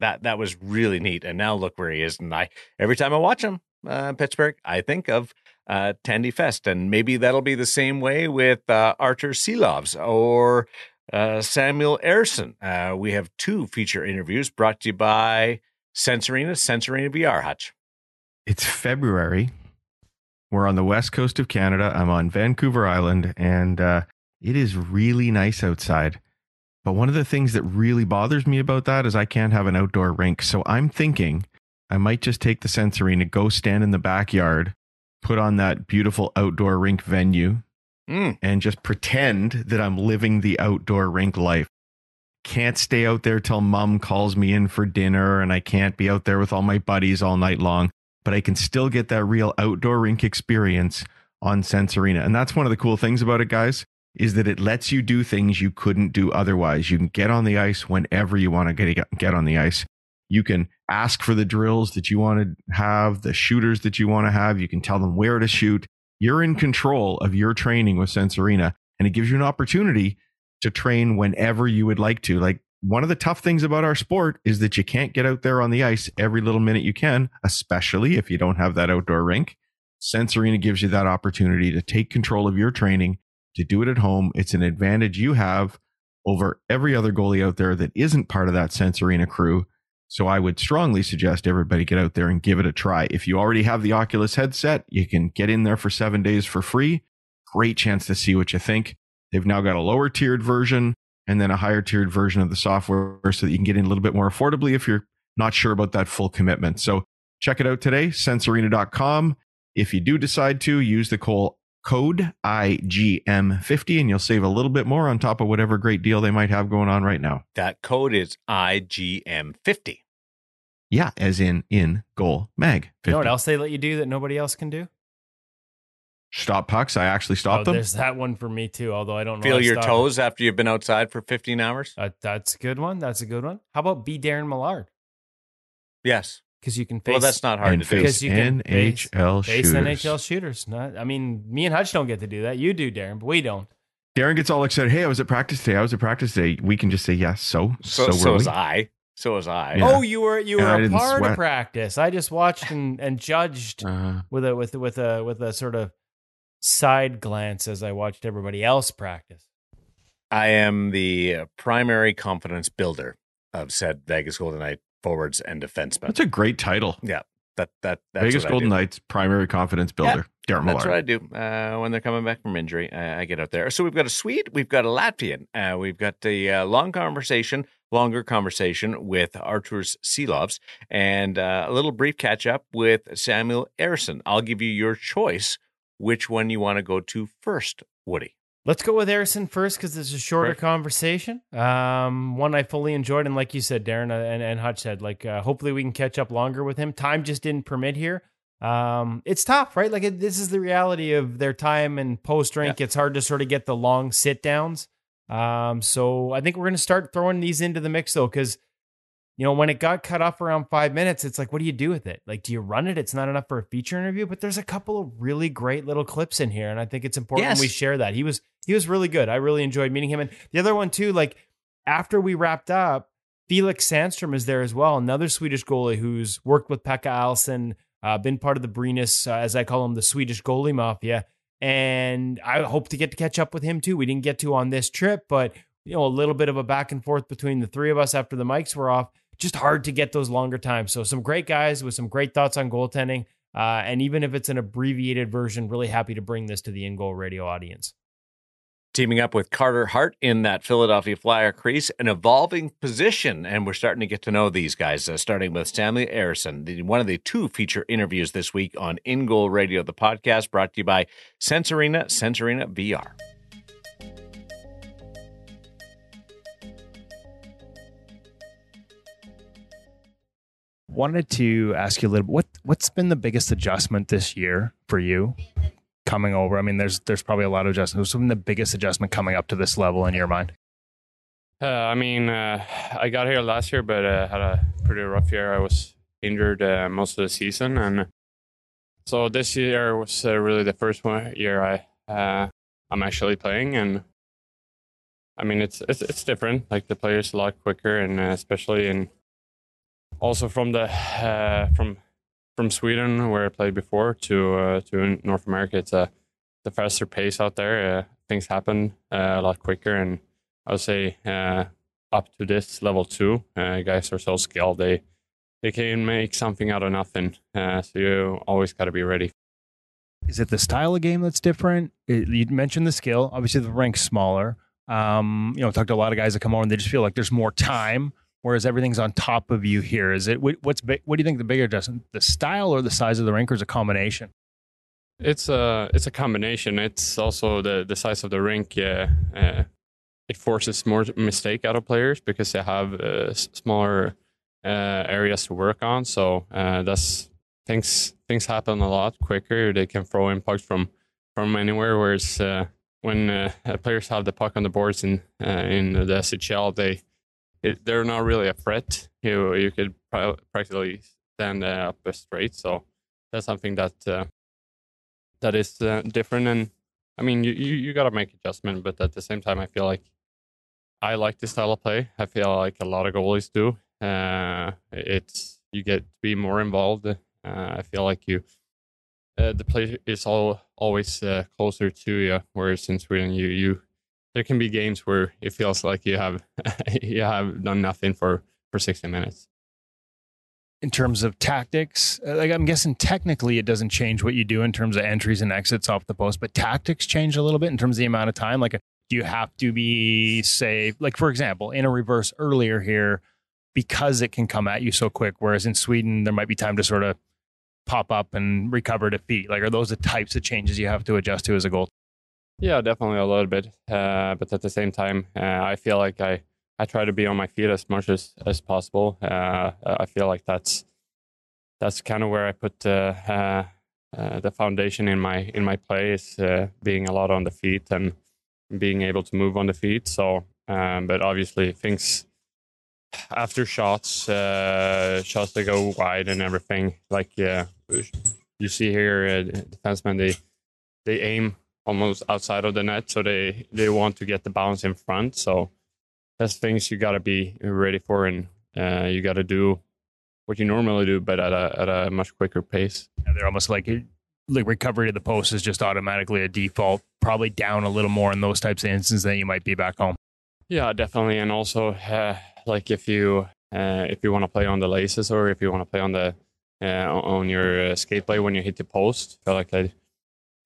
that that was really neat." And now look where he is. And I every time I watch him, uh, Pittsburgh, I think of uh, Tendy Fest, and maybe that'll be the same way with uh, Arturs Silovs or uh, Samuel Ersson. Uh, we have two feature interviews brought to you by Sense Arena, Sensorina VR Hutch. It's February. We're on the west coast of Canada. I'm on Vancouver Island, and uh, it is really nice outside. But one of the things that really bothers me about that is I can't have an outdoor rink. So I'm thinking I might just take the sensory Sense Arena, go stand in the backyard, put on that beautiful outdoor rink venue, Mm. and just pretend that I'm living the outdoor rink life. Can't stay out there till mom calls me in for dinner, and I can't be out there with all my buddies all night long, but I can still get that real outdoor rink experience on Sense Arena. And that's one of the cool things about it, guys, is that it lets you do things you couldn't do otherwise. You can get on the ice whenever you want to get, get on the ice. You can ask for the drills that you want to have, the shooters that you want to have. You can tell them where to shoot you're in control of your training with Sense Arena, and it gives you an opportunity to train whenever you would like to. Like one of the tough things about our sport is that you can't get out there on the ice every little minute you can, especially if you don't have that outdoor rink. Sense Arena gives you that opportunity to take control of your training, to do it at home. It's an advantage you have over every other goalie out there that isn't part of that Sense Arena crew. So I would strongly suggest everybody get out there and give it a try. If you already have the Oculus headset, you can get in there for seven days for free. Great chance to see what you think. They've now got a lower tiered version and then a higher tiered version of the software so that you can get in a little bit more affordably if you're not sure about that full commitment. So check it out today, sensearena.com. If you do decide to, use the call code IGM50 and you'll save a little bit more on top of whatever great deal they might have going on right now. That code is IGM50. Yeah, as in in goal mag. 50. You know what else they let you do that nobody else can do? Stop pucks. I actually Oh, stopped them. there's that one for me too. Although I don't know Feel how your stop it. toes after you've been outside for 15 hours? Uh, that's a good one. That's a good one. How about be Darren Millard? Yes. Because you can face Well, that's not hard to do. Because face you can face- NHL face shooters. NHL shooters. Not, I mean, me and Hutch don't get to do that. You do, Darren, but we don't. Darren gets all excited. Hey, I was at practice today. I was at practice today. We can just say yes. So So, so, so was. I. So was I. Yeah. Oh, you were you And were I a didn't part of practice. I just watched and, and judged Uh, with a with with a with a sort of side glance as I watched everybody else practice. I am the uh, primary confidence builder of said Vegas Golden Knight forwards and defensemen. that's a great title. Yeah. That that that's Vegas Golden. Knights primary confidence builder, Darren That's what I do uh, when they're coming back from injury. I, I get out there. So we've got a Swede, we've got a Latvian, uh, we've got a uh, long conversation, longer conversation with Arturs Silovs, and uh, a little brief catch up with Samuel Ersson. I'll give you your choice. Which one you want to go to first, Woody? Let's go with Ersson first because it's a shorter conversation. Um, one I fully enjoyed, and like you said, Darren uh, and, and Hutch said, like uh, hopefully we can catch up longer with him. Time just didn't permit here. Um, it's tough, right? Like it, this is the reality of their time and post drink. It's hard to sort of get the long sit downs. Um, so I think we're going to start throwing these into the mix though, because you know when it got cut off around five minutes, it's like, what do you do with it? Like, do you run it? It's not enough for a feature interview, but there's a couple of really great little clips in here, and I think it's important Yes. we share that. He was he was really good. I really enjoyed meeting him, and the other one too. Like after we wrapped up, Felix Sandstrom is there as well, another Swedish goalie who's worked with Pekka Alsen, uh, been part of the Brynäs, uh, as I call him, the Swedish goalie mafia. And I hope to get to catch up with him too. We didn't get to on this trip, but you know, a little bit of a back and forth between the three of us after the mics were off. Just hard to get those longer times. So some great guys with some great thoughts on goaltending. Uh, and even if it's an abbreviated version, really happy to bring this to the In Goal Radio audience. Teaming up with Carter Hart in that Philadelphia Flyer crease, an evolving position. And we're starting to get to know these guys, uh, starting with Samuel Ersson, the, one of the two feature interviews this week on In Goal Radio, the podcast brought to you by Sense Arena, Sensorina VR. Wanted to ask you a little what what's been the biggest adjustment this year for you coming over i mean there's there's probably a lot of adjustments what's been the biggest adjustment coming up to this level in your mind Uh, I mean, uh, I got here last year, but uh, had a pretty rough year. I was injured uh, most of the season, and so this year was uh, really the first one year I uh, I'm actually playing, and I mean it's it's it's different. Like the players a lot quicker, and uh, especially in also from the uh, from from Sweden where I played before to uh, to North America, it's a the faster pace out there. Uh, things happen uh, a lot quicker, and I would say uh, up to this level two, uh, guys are so skilled they they can make something out of nothing. Uh, so you always got to be ready. is it the style of game that's different you mentioned the skill obviously the rank's smaller um you know talked to a lot of guys that come over and they just feel like there's more time whereas everything's on top of you here is it what's what do you think the bigger adjustment the style or the size of the rink or is a combination It's a it's a combination. It's also the the size of the rink. Yeah, uh, it forces more mistake out of players because they have uh, smaller uh, areas to work on. So uh, that's things things happen a lot quicker. They can throw in pucks from from anywhere. Whereas uh, when uh, players have the puck on the boards in in the SHL, they it, they're not really a threat. You you could pra- practically stand uh, up straight. So that's something that. Uh, that is uh, different and i mean you, you, you got to make adjustment but at the same time i feel like i like this style of play i feel like a lot of goalies do uh, it's you get to be more involved uh, i feel like you uh, the play is all always closer to you whereas in sweden you you there can be games where it feels like you have [laughs] you have done nothing for for 60 minutes. In terms of tactics uh, like i'm guessing technically it doesn't change what you do in terms of entries and exits off the post but tactics change a little bit in terms of the amount of time. Like do you have to be say like for example in a reverse earlier here because it can come at you so quick whereas in sweden there might be time to sort of pop up and recover defeat. Like are those the types of changes you have to adjust to as a goal Yeah, definitely a little bit. Uh, but at the same time, uh, I feel like I, I try to be on my feet as much as, as possible. Uh, I feel like that's that's kind of where I put uh, uh, uh, the foundation in my in my play is uh, being a lot on the feet and being able to move on the feet. So, um, but obviously things after shots, shots that go wide and everything, like you see here, defensemen they they aim almost outside of the net, so they they want to get the bounce in front. So that's things you got to be ready for and uh, you got to do what you normally do, but at a at a much quicker pace. And they're almost like like recovery to the post is just automatically a default, probably down a little more in those types of instances than you might be back home. Yeah, definitely. And also, uh, like if you uh, if you want to play on the laces or if you want to play on the uh, on your uh, skate blade when you hit the post, I feel like I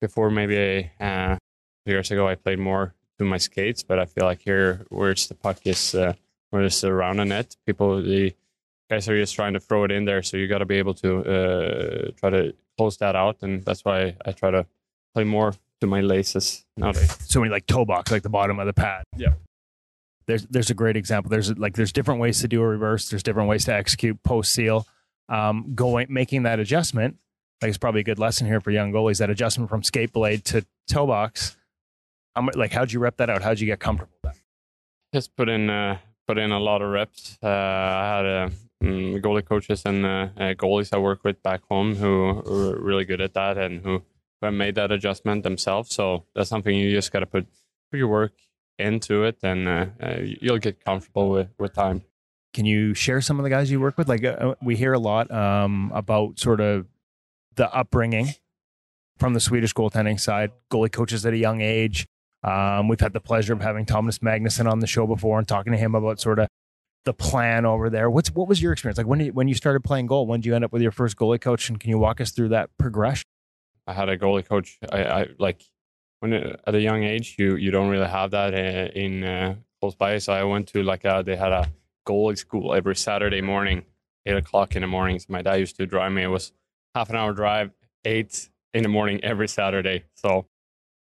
before maybe uh, years ago I played more to my skates, but I feel like here where it's the puck is uh, where it's around the net, people the guys are just trying to throw it in there, so you got to be able to uh, try to close that out, and that's why I try to play more to my laces nowadays. So you like toe box, like the bottom of the pad. Yeah. There's there's a great example. There's like there's different ways to do a reverse. There's different ways to execute post seal. Um, going making that adjustment, like it's probably a good lesson here for young goalies. That adjustment from skate blade to toe box. How much, like how'd you rep that out? How'd you get comfortable with that? Just put in uh, put in a lot of reps. Uh, I had a mm, goalie coaches and uh, uh, goalies I work with back home who were really good at that and who, who have made that adjustment themselves. So that's something you just got to put put your work into it, and uh, uh, you'll get comfortable with with time. Can you share some of the guys you work with? Like uh, we hear a lot um, about sort of the upbringing from the Swedish goaltending side, goalie coaches at a young age. Um, we've had the pleasure of having Thomas Magnuson on the show before and talking to him about sort of the plan over there. What's what was your experience like when you, when you started playing goal? When did you end up with your first goalie coach? And can you walk us through that progression? I had a goalie coach. I, I like when uh, at a young age, you you don't really have that uh, in uh, close by. So I went to like a, they had a goalie school every Saturday morning, eight o'clock in the mornings. My dad used to drive me. It was half an hour drive, eight in the morning every Saturday. So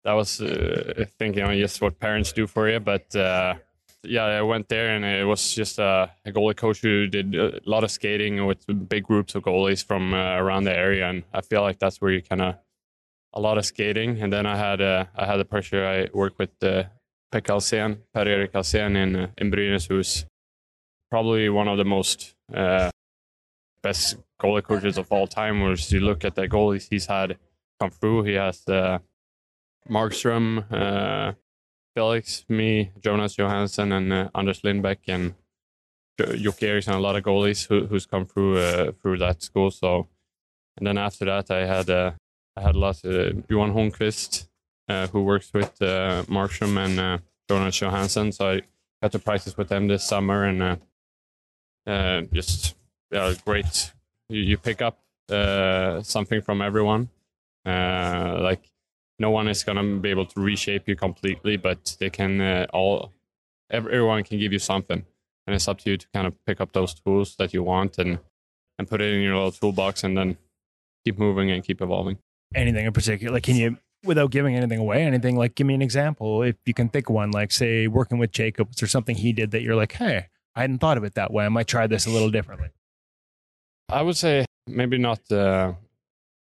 that was uh, thinking on just what parents do for you. But uh, yeah, I went there and it was just uh, a goalie coach who did a lot of skating with big groups of goalies from uh, around the area, and I feel like that's where you kind of a lot of skating. And then I had uh, I had the pressure. I worked with uh, Pekka Alsen, Per-Erik Alsen in uh, in Brynäs, who's probably one of the most uh, best goalie coaches of all time. Whereas you look at the goalies he's had come through, he has uh, Markstrom, uh, Felix, me, Jonas Johansson, and uh, Anders Lindback, and Jocke Eriksson, a lot of goalies who, who's come through uh, through that school. So, and then after that, I had uh, I had lots of Johan Holmqvist, uh, who works with uh, Markstrom and uh, Jonas Johansson. So I got to practice with them this summer, and uh, uh, just yeah, great. You, pick up uh, something from everyone. Uh, like no one is gonna be able to reshape you completely, but they can uh, all. Everyone can give you something, and it's up to you to kind of pick up those tools that you want and and put it in your little toolbox, and then keep moving and keep evolving. Anything in particular? Like, can you, without giving anything away, anything like, give me an example if you can think one, like say working with Jacobs or something he did that you're like, hey, I hadn't thought of it that way. I might try this a little differently. I would say maybe not. Uh,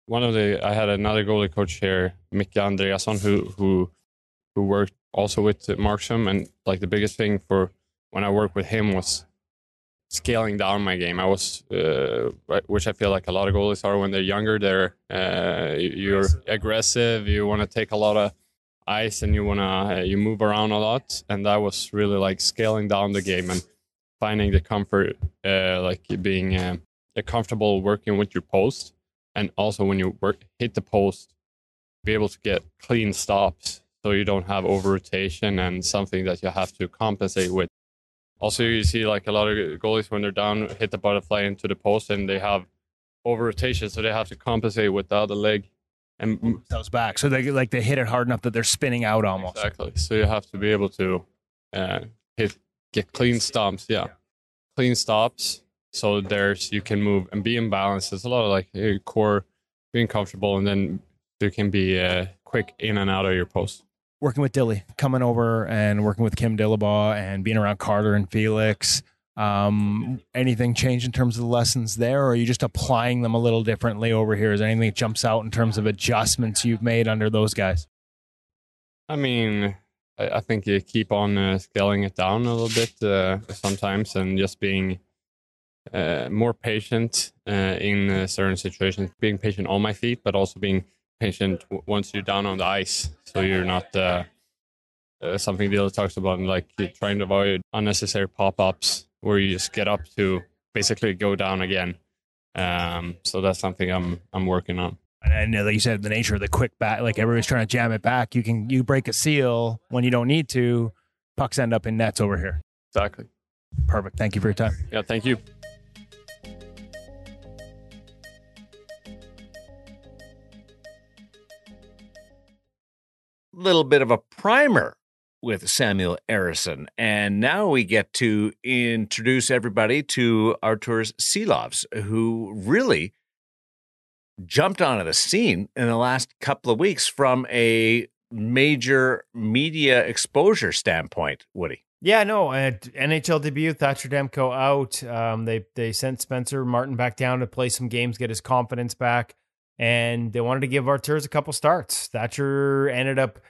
one of the I had another goalie coach here, Micke Andreasson, who who who worked also with Markstrom, and like the biggest thing for when I worked with him was scaling down my game. I was, uh, which I feel like a lot of goalies are when they're younger. They're uh, you're aggressive. You want to take a lot of ice, and you want to uh, you move around a lot. And that was really like scaling down the game and finding the comfort, uh, like being uh, comfortable working with your post, and also when you work hit the post, be able to get clean stops so you don't have over rotation and something that you have to compensate with. Also, you see like a lot of goalies when they're down hit the butterfly into the post and they have over rotation, so they have to compensate with the other leg. And Those back. So they like they hit it hard enough that they're spinning out almost. Exactly. So you have to be able to uh, hit get clean stops. Yeah, clean stops. So there's you can move and be in balance. There's a lot of like uh, core being comfortable, and then there can be uh, quick in and out of your post. Working with Dilly, coming over and working with Kim Dillabaugh and being around Carter and Felix. Um, anything change in terms of the lessons there, or are you just applying them a little differently over here? Is there anything that jumps out in terms of adjustments you've made under those guys? I mean, I, I think you keep on uh, scaling it down a little bit uh, sometimes, and just being uh, more patient uh, in uh, certain situations. Being patient on my feet, but also being patient w- once you're down on the ice, so you're not. Uh, uh, something Dila talks about, like you're trying to avoid unnecessary pop-ups where you just get up to basically go down again. Um, so that's something I'm I'm working on. And like you said, the nature of the quick back, like everybody's trying to jam it back. You can you break a seal when you don't need to. Pucks end up in nets over here. Exactly. Perfect. Thank you for your time. Yeah. Thank you. Little bit of a primer with Samuel Ersson. And now we get to introduce everybody to Arturs Silovs, who really jumped onto the scene in the last couple of weeks from a major media exposure standpoint, Woody. Yeah, no, at NHL debut, Thatcher Demko out. Um, they they sent Spencer Martin back down to play some games, get his confidence back, and they wanted to give Arturs a couple starts. Thatcher ended up.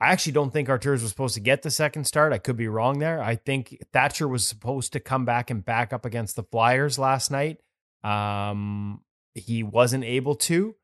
I actually don't think Arturs was supposed to get the second start. I could be wrong there. I think Thatcher was supposed to come back and back up against the Flyers last night. Um, he wasn't able to.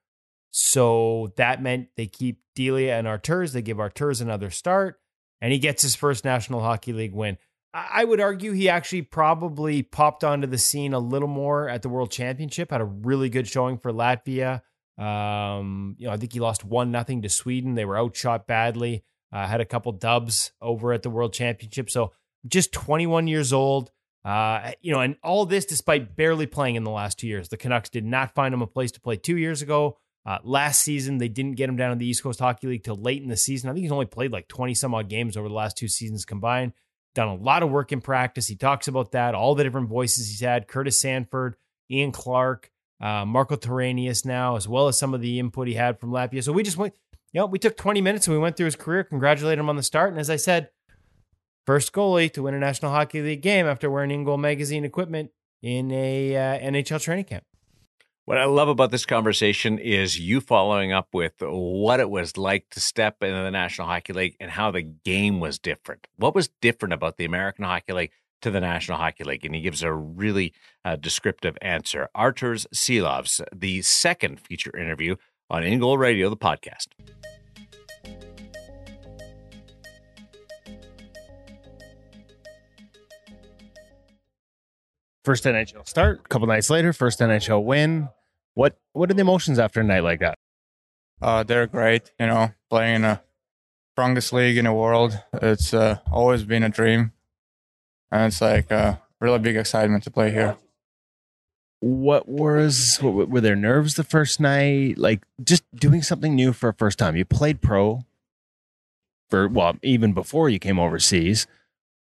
So that meant they keep Delia and Arturs. They give Arturs another start, and he gets his first National Hockey League win. I would argue he actually probably popped onto the scene a little more at the World Championship. Had a really good showing for Latvia. Um, you know, I think he lost one nothing to Sweden. They were outshot badly. Uh, had a couple dubs over at the World Championship. So just 21 years old. Uh, you know, and all this despite barely playing in the last two years. The Canucks did not find him a place to play two years ago. Uh, last season, they didn't get him down in the East Coast Hockey League till late in the season. I think he's only played like 20 some odd games over the last two seasons combined. Done a lot of work in practice. He talks about that, all the different voices he's had Curtis Sanford, Ian Clark, uh, Marco Torrenius now, as well as some of the input he had from Latvia. So we just went, you know, we took 20 minutes and we went through his career, congratulated him on the start. And as I said, first goalie to win a National Hockey League game after wearing In Goal magazine equipment in a uh, NHL training camp. What I love about this conversation is you following up with what it was like to step into the National Hockey League and how the game was different. What was different about the American Hockey League to the National Hockey League? And he gives a really uh, descriptive answer. Arturs Silovs, the second feature interview on In Goal Radio, the podcast. First NHL start, a couple nights later, first NHL win. What what are the emotions after a night like that? Uh, they're great. You know, playing in the strongest league in the world. It's uh, always been a dream, and it's like a really big excitement to play here. What was what, were there nerves the first night? Like just doing something new for a first time. You played pro for well even before you came overseas,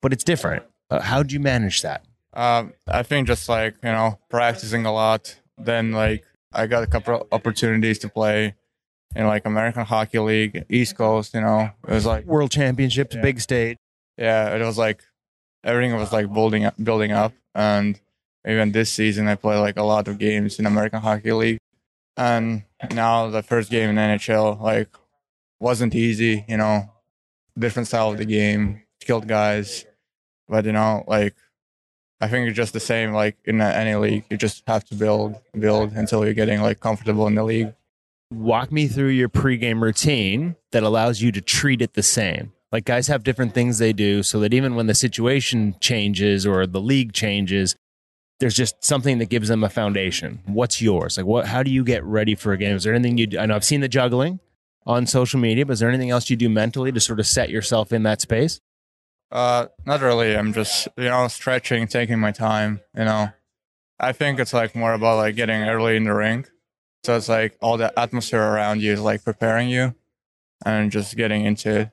but it's different. Uh, how would you manage that? Um, I think just like you know practicing a lot. Then like I got a couple opportunities to play in like American Hockey League, East Coast. You know, it was like World Championships, Yeah. big stage. yeah, it was like everything was like building up, building up, and even this season I played like a lot of games in American Hockey League, and now the first game in NHL like wasn't easy. You know, different style of the game, skilled guys, but you know like. I think it's just the same like in any league. You just have to build, build until you're getting like comfortable in the league. Walk me through your pregame routine that allows you to treat it the same. Like guys have different things they do so that even when the situation changes or the league changes, there's just something that gives them a foundation. What's yours? Like what how do you get ready for a game? Is there anything you do? I know I've seen the juggling on social media, but is there anything else you do mentally to sort of set yourself in that space? Uh, not really. I'm just you know stretching, taking my time. You know, I think it's like more about like getting early in the rink. So it's like all the atmosphere around you is like preparing you, and just getting into it.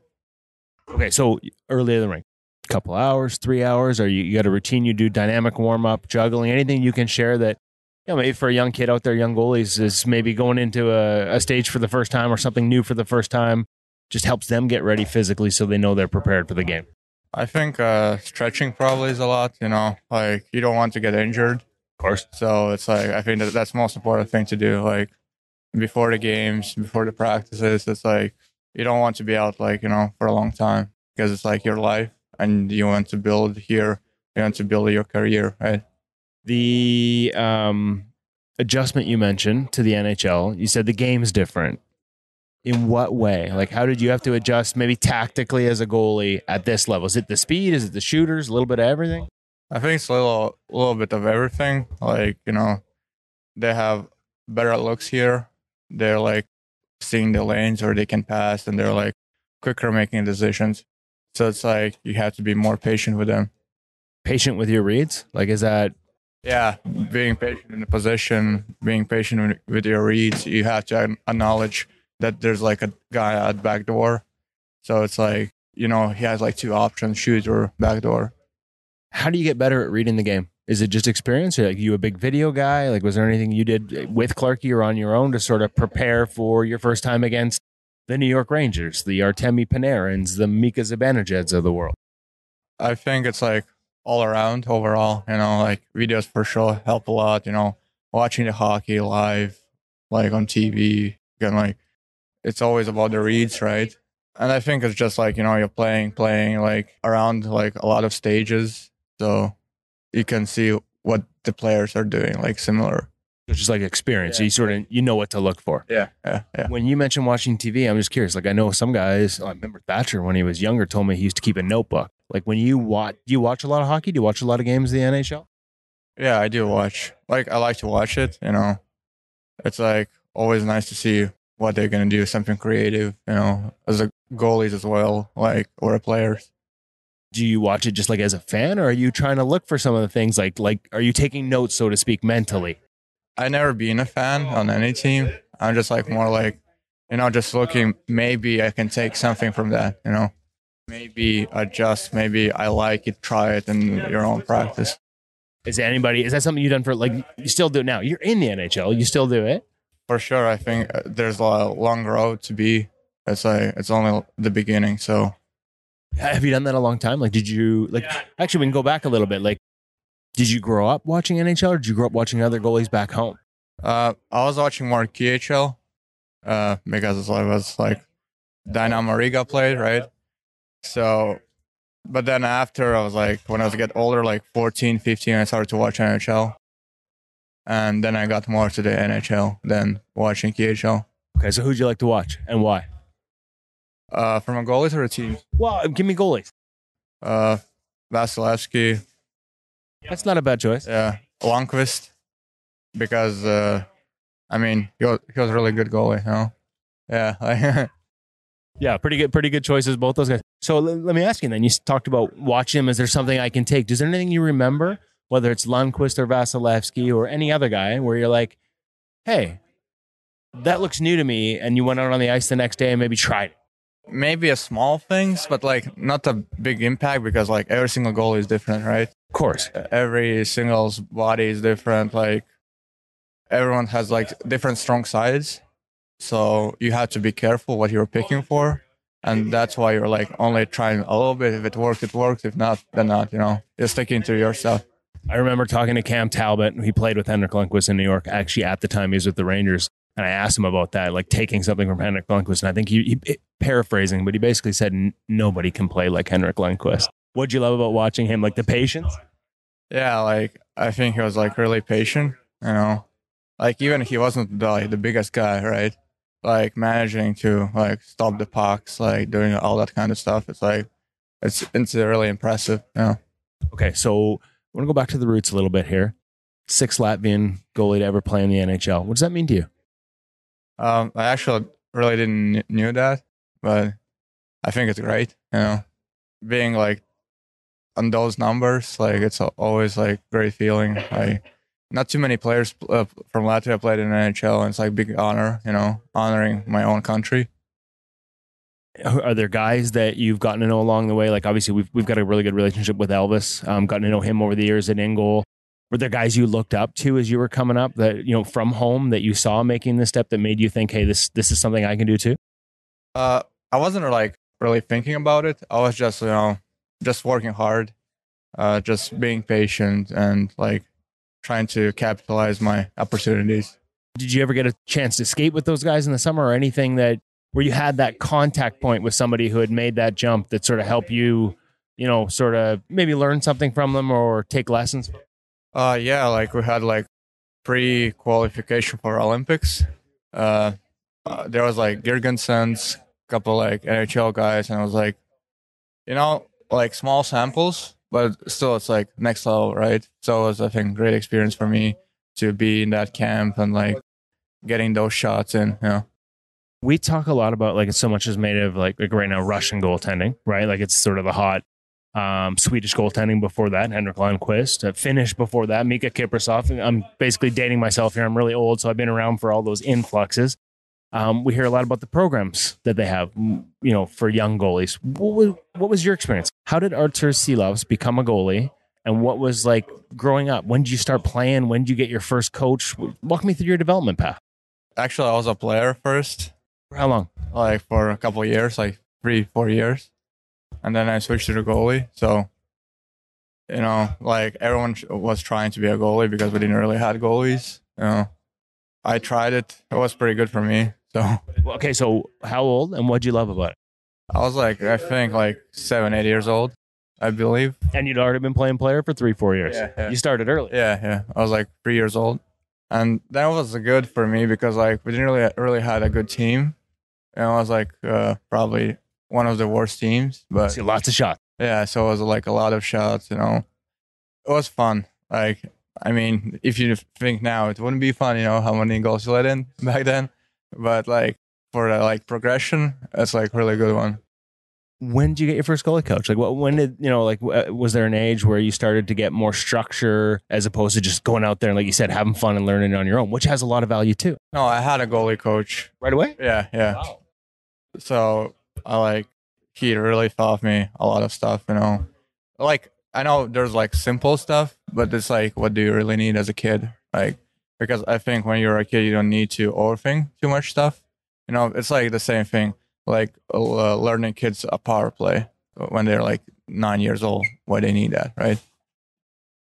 Okay, so early in the ring, A couple hours, three hours, or you, you got a routine you do, dynamic warm up, juggling, anything you can share that, you know, maybe for a young kid out there, young goalies is maybe going into a, a stage for the first time or something new for the first time, just helps them get ready physically so they know they're prepared for the game. I think uh, stretching probably is a lot. You know, like you don't want to get injured. Of course. So it's like I think that that's the most important thing to do. Like before the games, before the practices, it's like you don't want to be out like you know for a long time because it's like your life and you want to build here. You want to build your career, right? The um, adjustment you mentioned to the NHL, you said the game's different. In what way? Like, how did you have to adjust maybe tactically as a goalie at this level? Is it the speed? Is it the shooters? A little bit of everything? I think it's a little, a little bit of everything. Like you know, they have better looks here. They're like seeing the lanes or they can pass, and they're like quicker making decisions. So it's like you have to be more patient with them. Patient with your reads? Like, is that Yeah, being patient in the position, being patient with, your reads. You have to acknowledge that there's like a guy at back door. So it's like you know he has like two options: shoot or back door. how do you get better at reading the game? Is it just experience? Or like you a big video guy? Like was there anything you did with Clarky or on your own to sort of prepare for your first time against the New York Rangers, the Artemi Panarins, the Mika Zibanejad's of the world? I think it's like all around overall, you know, like videos for sure help a lot, you know, watching the hockey live, like on TV, and like it's always about the reads, right? And I think it's just like, you know, you're playing, playing like around like a lot of stages. So you can see what the players are doing, like similar. It's just like experience. Yeah. You sort of you know what to look for. Yeah. Yeah. Yeah. When you mention watching TV, I'm just curious. Like I know some guys. I remember Thatcher when he was younger told me he used to keep a notebook. Like when you watch, do you watch a lot of hockey? Do you watch a lot of games of the NHL? Yeah, I do watch. Like I like to watch it, you know. It's like always nice to see what they're gonna do, something creative, you know, as a goalies as well, like or a players. Do you watch it just like as a fan, or are you trying to look for some of the things? Like like are you taking notes, so to speak, mentally? I never been a fan on any team. I'm just like more like, you know, just looking. Maybe I can take something from that. You know, maybe adjust. Maybe I like it. Try it in your own practice. Is anybody? Is that something you've done for like you still do it now? You're in the NHL. You still do it. For sure, I think uh, there's a long road to be. It's like it's only the beginning. So Have you done that a long time? Like, did you like? Actually, we can go back a little bit. Like, did you grow up watching NHL, or did you grow up watching other goalies back home? uh, I was watching more KHL uh, because I was like Dynamo Riga played right. So, but then after I was like when I was get older, like 14, 15, I started to watch NHL. And then I got more to the NHL than watching KHL. Okay, so who'd you like to watch and why? Uh, from a goalie to a team, Well, give me goalies. uh, Vasilevsky, That's not a bad choice. yeah, Lundqvist, because uh, I mean he was, he was a really good goalie, you know. Yeah, [laughs] [laughs] Yeah, pretty good, pretty good choices, both those guys. So l- let me ask you then. You talked about watching him. Is there something I can take? Is there anything you remember, whether it's Lundqvist or Vasilevsky or any other guy, where you're like, "Hey, that looks new to me," and you went out on the ice the next day and maybe tried it? Maybe a small things, but like not a big impact because like every single goal is different, right? Of course. Every single's body is different. Like everyone has like different strong sides, so you have to be careful what you're picking for, and that's why you're like only trying a little bit. If it works, it works. If not, then not. You know, you're sticking to yourself. I remember talking to Cam Talbot. He played with Henrik Lundqvist in New York. Actually, at the time he was with the Rangers, and I asked him about that, like taking something from Henrik Lundqvist. And I think he, he paraphrasing, but he basically said "N- nobody can play like Henrik Lundqvist. What'd you love about watching him? Like the patience. Yeah, like I think he was like really patient. You know, like even he wasn't the, like, the biggest guy, right? Like managing to like stop the pucks, like doing all that kind of stuff. It's like it's it's really impressive. Yeah. Okay, so I want to go back to the roots a little bit here. Sixth Latvian goalie to ever play in the NHL. What does that mean to you? Um, I actually really didn't kn- knew that, but I think it's great. You know, being like on those numbers, like it's always like great feeling. Like not too many players uh, from Latvia played in NHL, and it's like big honor. You know, honoring my own country. Are there guys that you've gotten to know along the way? Like obviously we've we've got a really good relationship with Elvis. Um, gotten to know him over the years at In Goal. Were there guys you looked up to as you were coming up that you know from home that you saw making this step that made you think, hey, this this is something I can do too? Uh, I wasn't like really thinking about it. I was just you know just working hard, uh, just being patient and like trying to capitalize my opportunities. Did you ever get a chance to skate with those guys in the summer or anything that where you had that contact point with somebody who had made that jump that sort of helped you, you know, sort of maybe learn something from them or take lessons? Uh, yeah, like we had like pre-qualification for Olympics. Uh, uh there was like Girgensons, couple like NHL guys, and I was like, you know, like small samples, but still, it's like next level, right? So it was, I think, great experience for me to be in that camp and like getting those shots in. You know, we talk a lot about like so much is made of like like right now Russian goaltending, right? Like it's sort of the hot um, Swedish goaltending before that, Henrik Lundqvist. Uh, Finnish before that, Miikka Kiprusoff. I'm basically dating myself here. I'm really old, so I've been around for all those influxes. Um, we hear a lot about the programs that they have, you know, for young goalies. What was, what was your experience? How did Artur Silovs become a goalie? And what was like growing up? When did you start playing? When did you get your first coach? Walk me through your development path. actually, I was a player first, For how long? like for a couple of years, like three, four years, and then I switched to the goalie. So, you know, like everyone was trying to be a goalie because we didn't really had goalies. You know, I tried it; it was pretty good for me. So Okay, so how old and what'd you love about it? I was like, I think like seven, eight years old, I believe. And you'd already been playing player for three, four years. Yeah, yeah. You started early. Yeah, yeah. I was like three years old, and that was good for me because like we didn't really really had a good team, and I was like uh, probably one of the worst teams. But See, lots of shots. yeah, so it was like a lot of shots. You know, it was fun. Like I mean, if you think now, it wouldn't be fun. You know how many goals you let in [laughs] back then, but like for the like progression, it's like really good one. When did you get your first goalie coach? Like, what? When did you know? Like, was there an age where you started to get more structure as opposed to just going out there and, like you said, having fun and learning on your own, which has a lot of value too. No, I had a goalie coach. Right away. Yeah, yeah. So I like he really taught me a lot of stuff, you know. Like I know there's like simple stuff, but it's like what do you really need as a kid? Like because I think when you're a kid you don't need to overthink too much stuff. You know, it's like the same thing like uh, learning kids a power play when they're like 9 years old, why they need that, right?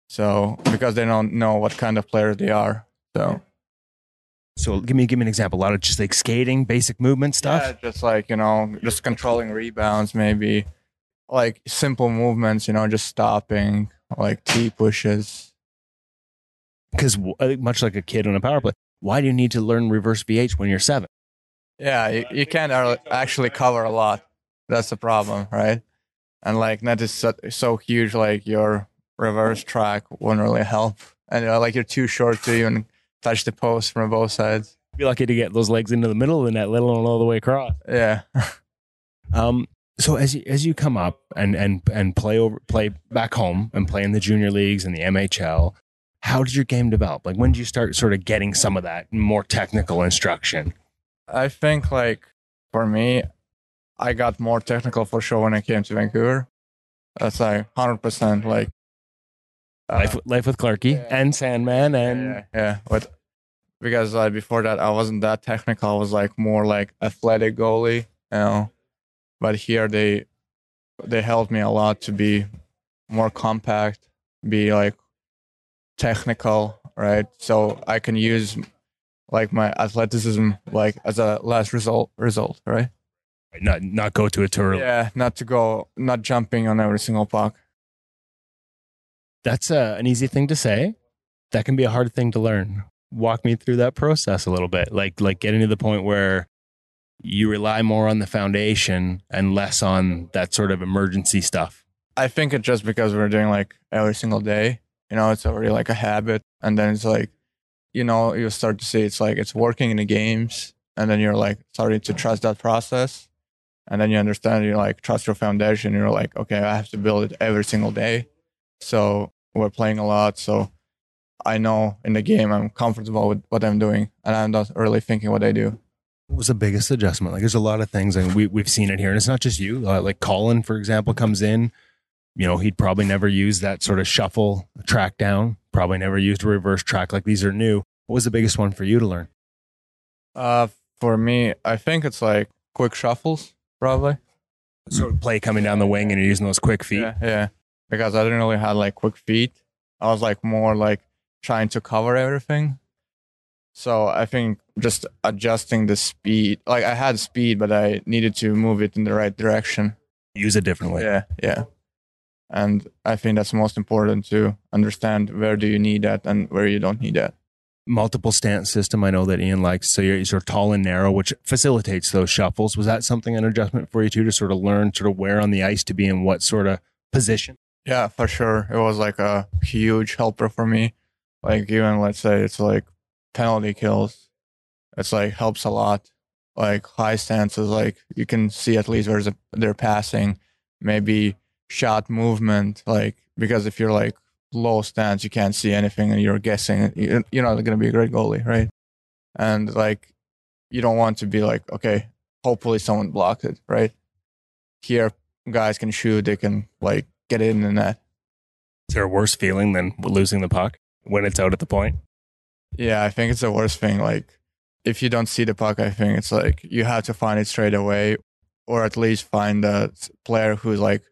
So because they don't know what kind of players they are. So So give me give me an example. A lot of just like skating, basic movement stuff. Yeah, just like, you know, just controlling rebounds, maybe like simple movements, you know, just stopping, like T pushes. Because uh, much like a kid on a power play, why do you need to learn reverse VH when you're seven? Yeah, you, you can't actually cover a lot. That's the problem, right? And like net is so, so huge, like your reverse track won't really help. And know, like you're too short to even touch the post from both sides. Be lucky to get those legs into the middle of the net, let alone all the way across. Yeah. [laughs] Um, so as you, as you come up and and and play over play back home and play in the junior leagues and the MHL, how did your game develop? Like when did you start sort of getting some of that more technical instruction? I think like for me, I got more technical for sure when I came to Vancouver. That's like hundred percent like Uh, life, life with Clarky yeah. and Sandman and yeah, yeah. But because like before that I wasn't that technical. I was like more like athletic goalie, you know. But here they they helped me a lot to be more compact, be like technical, right? So I can use like my athleticism like as a last result result, right? not not go to a tour. Yeah, not to go not jumping on every single puck. That's uh, an easy thing to say. That can be a hard thing to learn. Walk me through that process a little bit. Like like getting to the point where you rely more on the foundation and less on that sort of emergency stuff. I think it's just because we're doing like every single day. You know, it's already like a habit. And then it's like, you know, you start to see it's like it's working in the games. And then you're like starting to trust that process. And then you understand you like trust your foundation. You're like, okay, I have to build it every single day. So we're playing a lot. So I know in the game I'm comfortable with what I'm doing and I'm not really thinking what I do. What was the biggest adjustment? Like, there's a lot of things, and we we've seen it here, and it's not just you. Uh, like Colin, for example, comes in. You know, he'd probably never use that sort of shuffle track down. Probably never used a reverse track. Like these are new. What was the biggest one for you to learn? Uh, for me, I think it's like quick shuffles, probably. Sort of play coming down the wing, and you're using those quick feet. Yeah, yeah. Because I didn't really have like quick feet. I was like more like trying to cover everything. So I think just adjusting the speed. Like I had speed, but I needed to move it in the right direction. Use it differently. Yeah, yeah. And I think that's most important to understand where do you need that and where you don't need that. multiple stance system. I know that Ian likes. So you're of tall and narrow, which facilitates those shuffles. Was that something an adjustment for you too to sort of learn sort of where on the ice to be in what sort of position? Yeah, for sure. It was like a huge helper for me. Like even let's say it's like penalty kills. It's like helps a lot. Like high stances, like you can see at least where's they're passing. Maybe shot movement, like because if you're like low stance, you can't see anything and you're guessing. you- You're not going to be a great goalie, right? And like you don't want to be like, okay, hopefully someone blocked it, right? Here, guys can shoot. They can like get it in the uh, net. Is there a worse feeling than losing the puck when it's out at the point? Yeah, I think it's the worst thing. Like, if you don't see the puck, I think it's like you have to find it straight away, or at least find a s- player who's like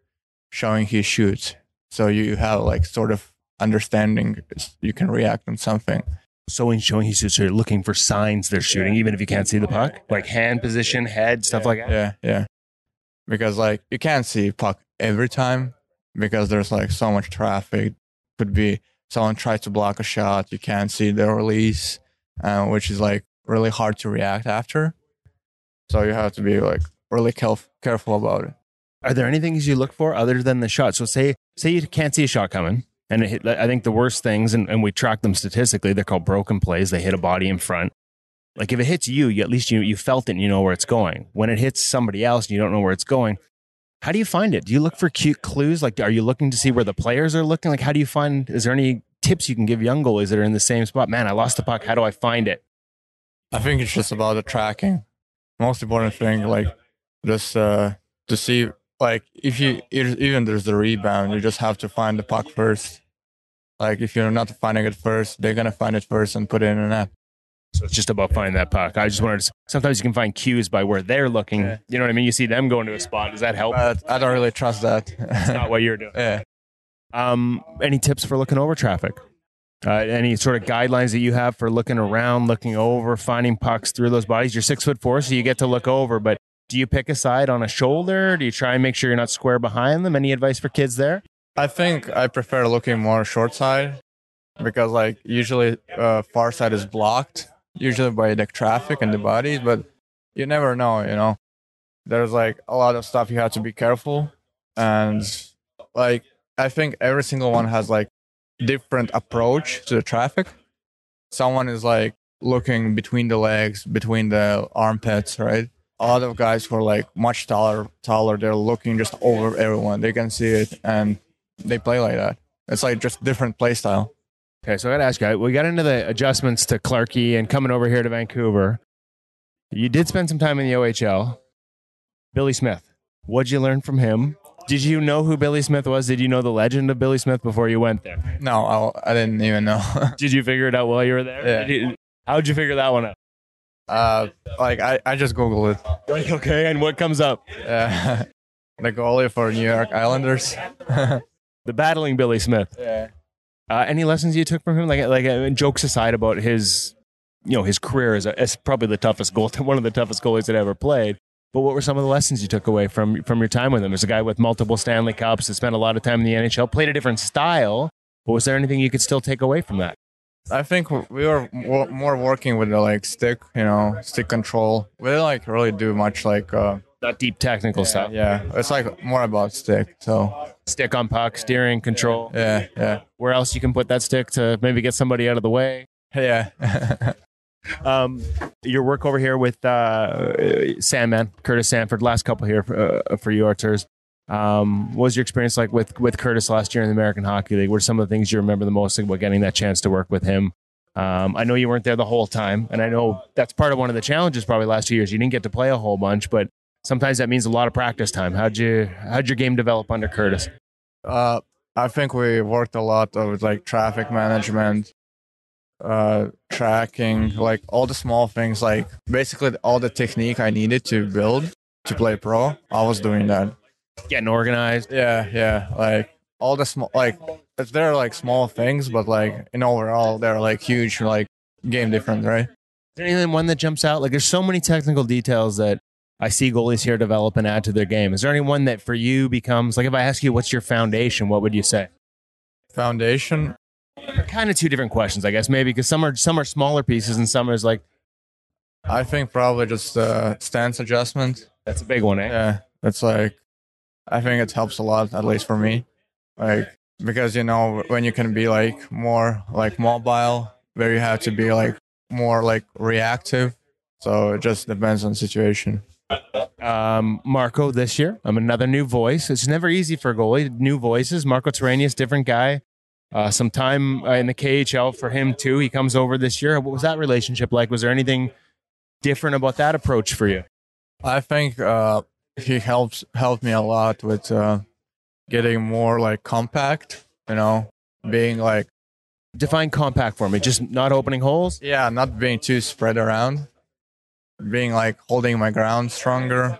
showing he shoots. So you have like sort of understanding. You can react on something. So in showing his shoots, you're looking for signs they're shooting, even if you can't see the puck, like hand position, head, stuff like that. Yeah, yeah. Because like you can't see puck every time because there's like so much traffic. Could be someone tries to block a shot, you can't see the release, uh, which is like really hard to react after. So you have to be like really caref- careful about it. Are there any things you look for other than the shot? So say say you can't see a shot coming, and it hit, I think the worst things, and, and we track them statistically, they're called broken plays. They hit a body in front. Like if it hits you, you at least you you felt it and you know where it's going. When it hits somebody else and you don't know where it's going, how do you find it? Do you look for cute clues? Like are you looking to see where the players are looking? Like how do you find? Is there any tips you can give young goalies that are in the same spot? Man, I lost the puck. How do I find it? I think it's just about the tracking. Most important thing, like just uh, to see, like if you even there's the rebound, you just have to find the puck first. Like if you're not finding it first, they're gonna find it first and put it in the net. So it's just about finding that puck. I just wanted to. Sometimes you can find cues by where they're looking. Yeah. You know what I mean? You see them going to a spot. Does that help? But I don't really trust that. It's not what you're doing. yeah. Um, any tips for looking over traffic? Uh, any sort of guidelines that you have for looking around, looking over, finding pucks through those bodies? You're six foot four, so you get to look over. But do you pick a side on a shoulder? Do you try and make sure you're not square behind them? Any advice for kids there? I think I prefer looking more short side because like usually uh, far side is blocked usually by the traffic and the bodies, but you never know, you know. There's like a lot of stuff you have to be careful and like I think every single one has like different approach to the traffic. Someone is like looking between the legs, between the armpits, right? A lot of guys who are like much taller, taller, they're looking just over everyone. They can see it and they play like that. It's like just different play style. Okay, so I got to ask you, we got into the adjustments to Clarkey and coming over here to Vancouver. You did spend some time in the OHL. Billy Smith, what'd you learn from him? Did you know who Billy Smith was? Did you know the legend of Billy Smith before you went there? No, I, I didn't even know. [laughs] Did you figure it out while you were there? Yeah. Did you- how'd you figure that one out? uh, like I, I just googled it. Like, Okay, and what comes up? Uh, [laughs] the goalie for New York Islanders. [laughs] The battling Billy Smith. yeah. Uh, any lessons you took from him? Like, like uh, jokes aside about his, you know, his career as, a, probably the toughest goal, [laughs] one of the toughest goalies that ever played. But what were some of the lessons you took away from from your time with him? As a guy with multiple Stanley Cups, that spent a lot of time in the NHL, played a different style. But was there anything you could still take away from that? I think we were more, more working with the like stick, you know, stick control. We didn't like really do much like, uh, Not deep technical stuff. yeah, it's like more about stick. So Stick on puck, steering, control. yeah, yeah, Where else you can put that stick to maybe get somebody out of the way? yeah. [laughs] Um, your work over here with uh, Sandman, Curtis Sanford, last couple here for, uh, for you, Arturs. Um, what was your experience like with, with Curtis last year in the American Hockey League? What are some of the things you remember the most about getting that chance to work with him? Um, I know you weren't there the whole time, and I know that's part of one of the challenges probably last two years. You didn't get to play a whole bunch, but sometimes that means a lot of practice time. How'd you how'd your game develop under Curtis? Uh, I think we worked a lot of like traffic management, uh, tracking, like all the small things, like basically all the technique I needed to build to play pro. I was doing that. Getting organized. Yeah, yeah, like all the small, like if they're like small things, but like in overall they're like huge, like game difference, right? Is there anything one that jumps out? Like there's so many technical details that I see goalies here develop and add to their game. Is there anyone that for you becomes like if I ask you what's your foundation, what would you say? Foundation. Kind of two different questions, I guess, maybe because some are some are smaller pieces and some is like I think probably just uh, stance adjustment. that's a big one, eh? Yeah, it's like I think it helps a lot, at least for me. like because you know when you can be like more like mobile, where you have to be like more like reactive. So it just depends on the situation. Um, Marko this year. I'm another new voice. It's never easy for a goalie. New voices. Marko Torenius, different guy. Uh, some time uh, in the KHL for him too. He comes over this year. What was that relationship like? Was there anything different about that approach for you? I think uh, he helps helped me a lot with uh, getting more like compact. You know, being like Define compact for me. Just not opening holes. yeah, not being too spread around, being like holding my ground stronger,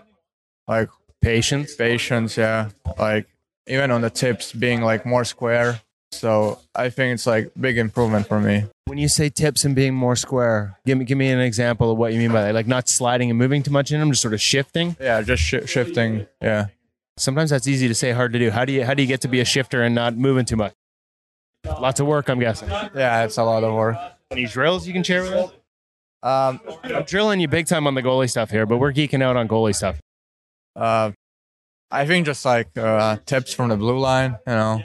like Patience. patience. Yeah, like even on the tips, being like more square. So I think it's like big improvement for me. When you say tips and being more square, give me give me an example of what you mean by that. Like not sliding and moving too much in them, just sort of shifting. Yeah, just shi shifting. Yeah. Sometimes that's easy to say, hard to do. How do you how do you get to be a shifter and not moving too much? Lots of work, I'm guessing. Yeah, it's a lot of work. Any drills you can share with us? Um, I'm drilling you big time on the goalie stuff here, but we're geeking out on goalie stuff. uh, I think just like uh, tips from the blue line, you know,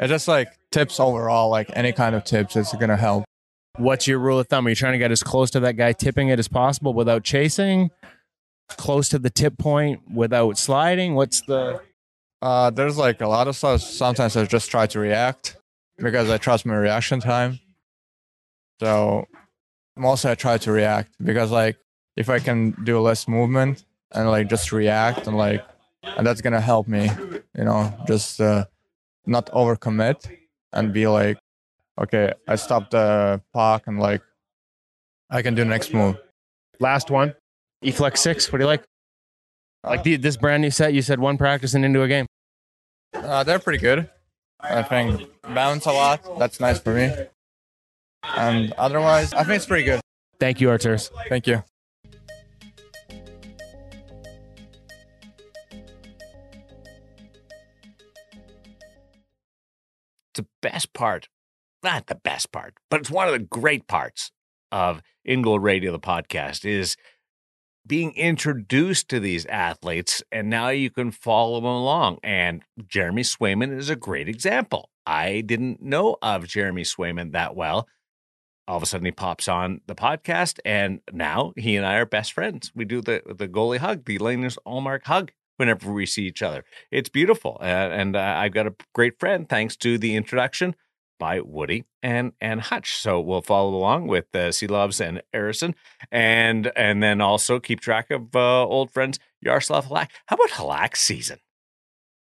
it's just like tips overall, like any kind of tips is gonna help. What's your rule of thumb? Are you trying to get as close to that guy tipping it as possible without chasing? Close to the tip point without sliding? What's the Uh, there's like a lot of stuff. Sometimes I just try to react because I trust my reaction time. So mostly I try to react because like if I can do less movement and like just react and like and that's gonna help me, you know, just uh, not overcommit and be like, okay, I stopped the puck and like I can do the next move. last one? E-Flex 6, what do you like? Like the, this brand new set, you said one practice and into a game. Uh, they're pretty good. I think bounce a lot. That's nice for me. And otherwise, I think it's pretty good. Thank you, Arturs. Thank you. the best part, not the best part, but it's one of the great parts of In Goal Radio, the podcast, is being introduced to these athletes, and now you can follow them along. And Jeremy Swayman is a great example. I didn't know of Jeremy Swayman that well. All of a sudden, he pops on the podcast, and now he and I are best friends. We do the the goalie hug, the Linus Ullmark hug, whenever we see each other. It's beautiful, uh, and uh, I've got a great friend thanks to the introduction by Woody and and Hutch. So we'll follow along with uh, Silovs and Harrison, and and then also keep track of uh, old friends Yaroslav Halak. How about Halak season?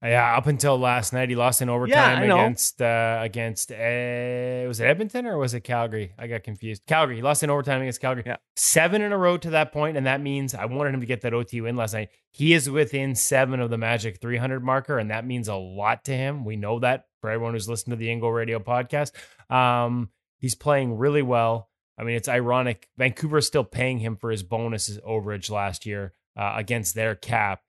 Yeah, up until last night, he lost in overtime know. against uh, against uh, was it Edmonton or was it Calgary? I got confused. Calgary. He lost in overtime against Calgary. Yeah. Seven in a row to that point, and that means I wanted him to get that OT win last night. He is within seven of the magic 300 marker, and that means a lot to him. We know that for everyone who's listened to the In Goal Radio podcast. Um, he's playing really well. I mean, it's ironic. Vancouver is still paying him for his bonuses overage last year uh, against their cap.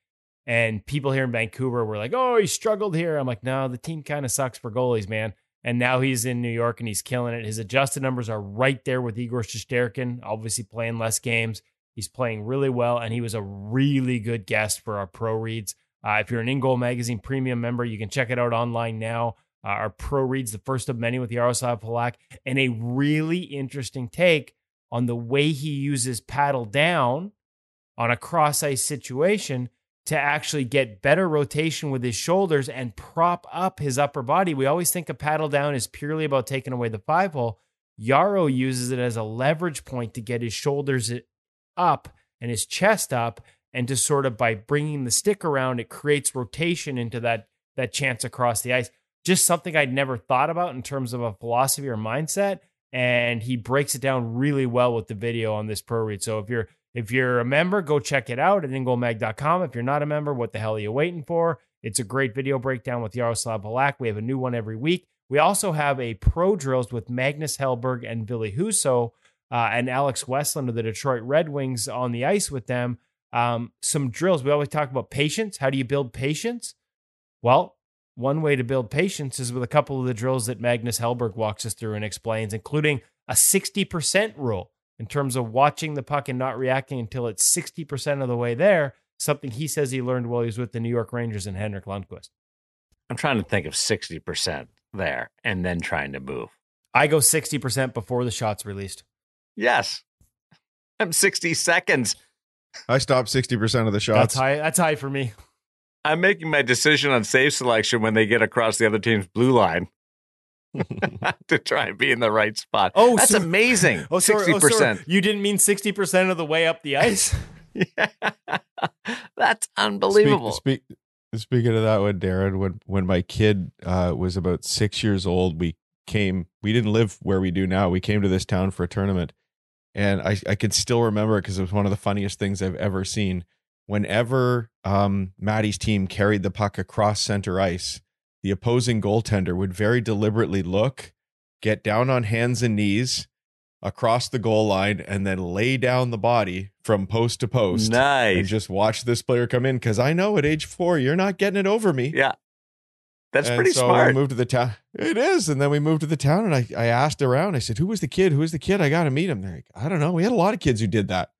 And people here in Vancouver were like, oh, he struggled here. I'm like, no, the team kind of sucks for goalies, man. And now he's in New York and he's killing it. His adjusted numbers are right there with Igor Shesterkin, obviously playing less games. He's playing really well, and he was a really good guest for our pro reads. Uh, if you're an In Goal Magazine premium member, you can check it out online now. Uh, our pro reads, the first of many with Yaroslav Halak, and a really interesting take on the way he uses paddle down on a cross ice situation to actually get better rotation with his shoulders and prop up his upper body. We always think a paddle down is purely about taking away the five hole. Yarrow uses it as a leverage point to get his shoulders up and his chest up, and to sort of by bringing the stick around, it creates rotation into that that chance across the ice. Just something I'd never thought about in terms of a philosophy or mindset. And he breaks it down really well with the video on this pro read. So if you're if you're a member, go check it out at ingoalmag.com. If you're not a member, what the hell are you waiting for? It's a great video breakdown with Yaroslav Halak. We have a new one every week. We also have a pro drills with Magnus Hellberg and Ville Husso uh, and Alex Westlund of the Detroit Red Wings on the ice with them. Um, some drills. We always talk about patience. How do you build patience? Well, one way to build patience is with a couple of the drills that Magnus Hellberg walks us through and explains, including a 60% rule in terms of watching the puck and not reacting until it's 60% of the way there, something he says he learned while he was with the New York Rangers and Henrik Lundqvist. I'm trying to think of 60% there and then trying to move. I go 60% before the shot's released. Yes. I'm 60 seconds. I stop 60% of the shots. That's high. That's high for me. I'm making my decision on save selection when they get across the other team's blue line [laughs] to try and be in the right spot. Oh, that's so- amazing. [laughs] Oh, sorry. 60%. Oh, sorry. You didn't mean 60% of the way up the ice? [laughs] Yeah. That's unbelievable. Speak, speak, speaking of that one, Darren, when when my kid uh, was about six years old, we came. We didn't live where we do now. We came to this town for a tournament, and I I can still remember it because it was one of the funniest things I've ever seen. Whenever um, Maddie's team carried the puck across center ice, the opposing goaltender would very deliberately look, get down on hands and knees across the goal line, and then lay down the body from post to post Nice. and just watch this player come in because I know at age four you're not getting it over me. Yeah. That's And pretty so smart. We moved to the town. It is, and then we moved to the town, and I I asked around. I said, "Who was the kid? Who was the kid? I got to meet him." They're like, "I don't know. We had a lot of kids who did that."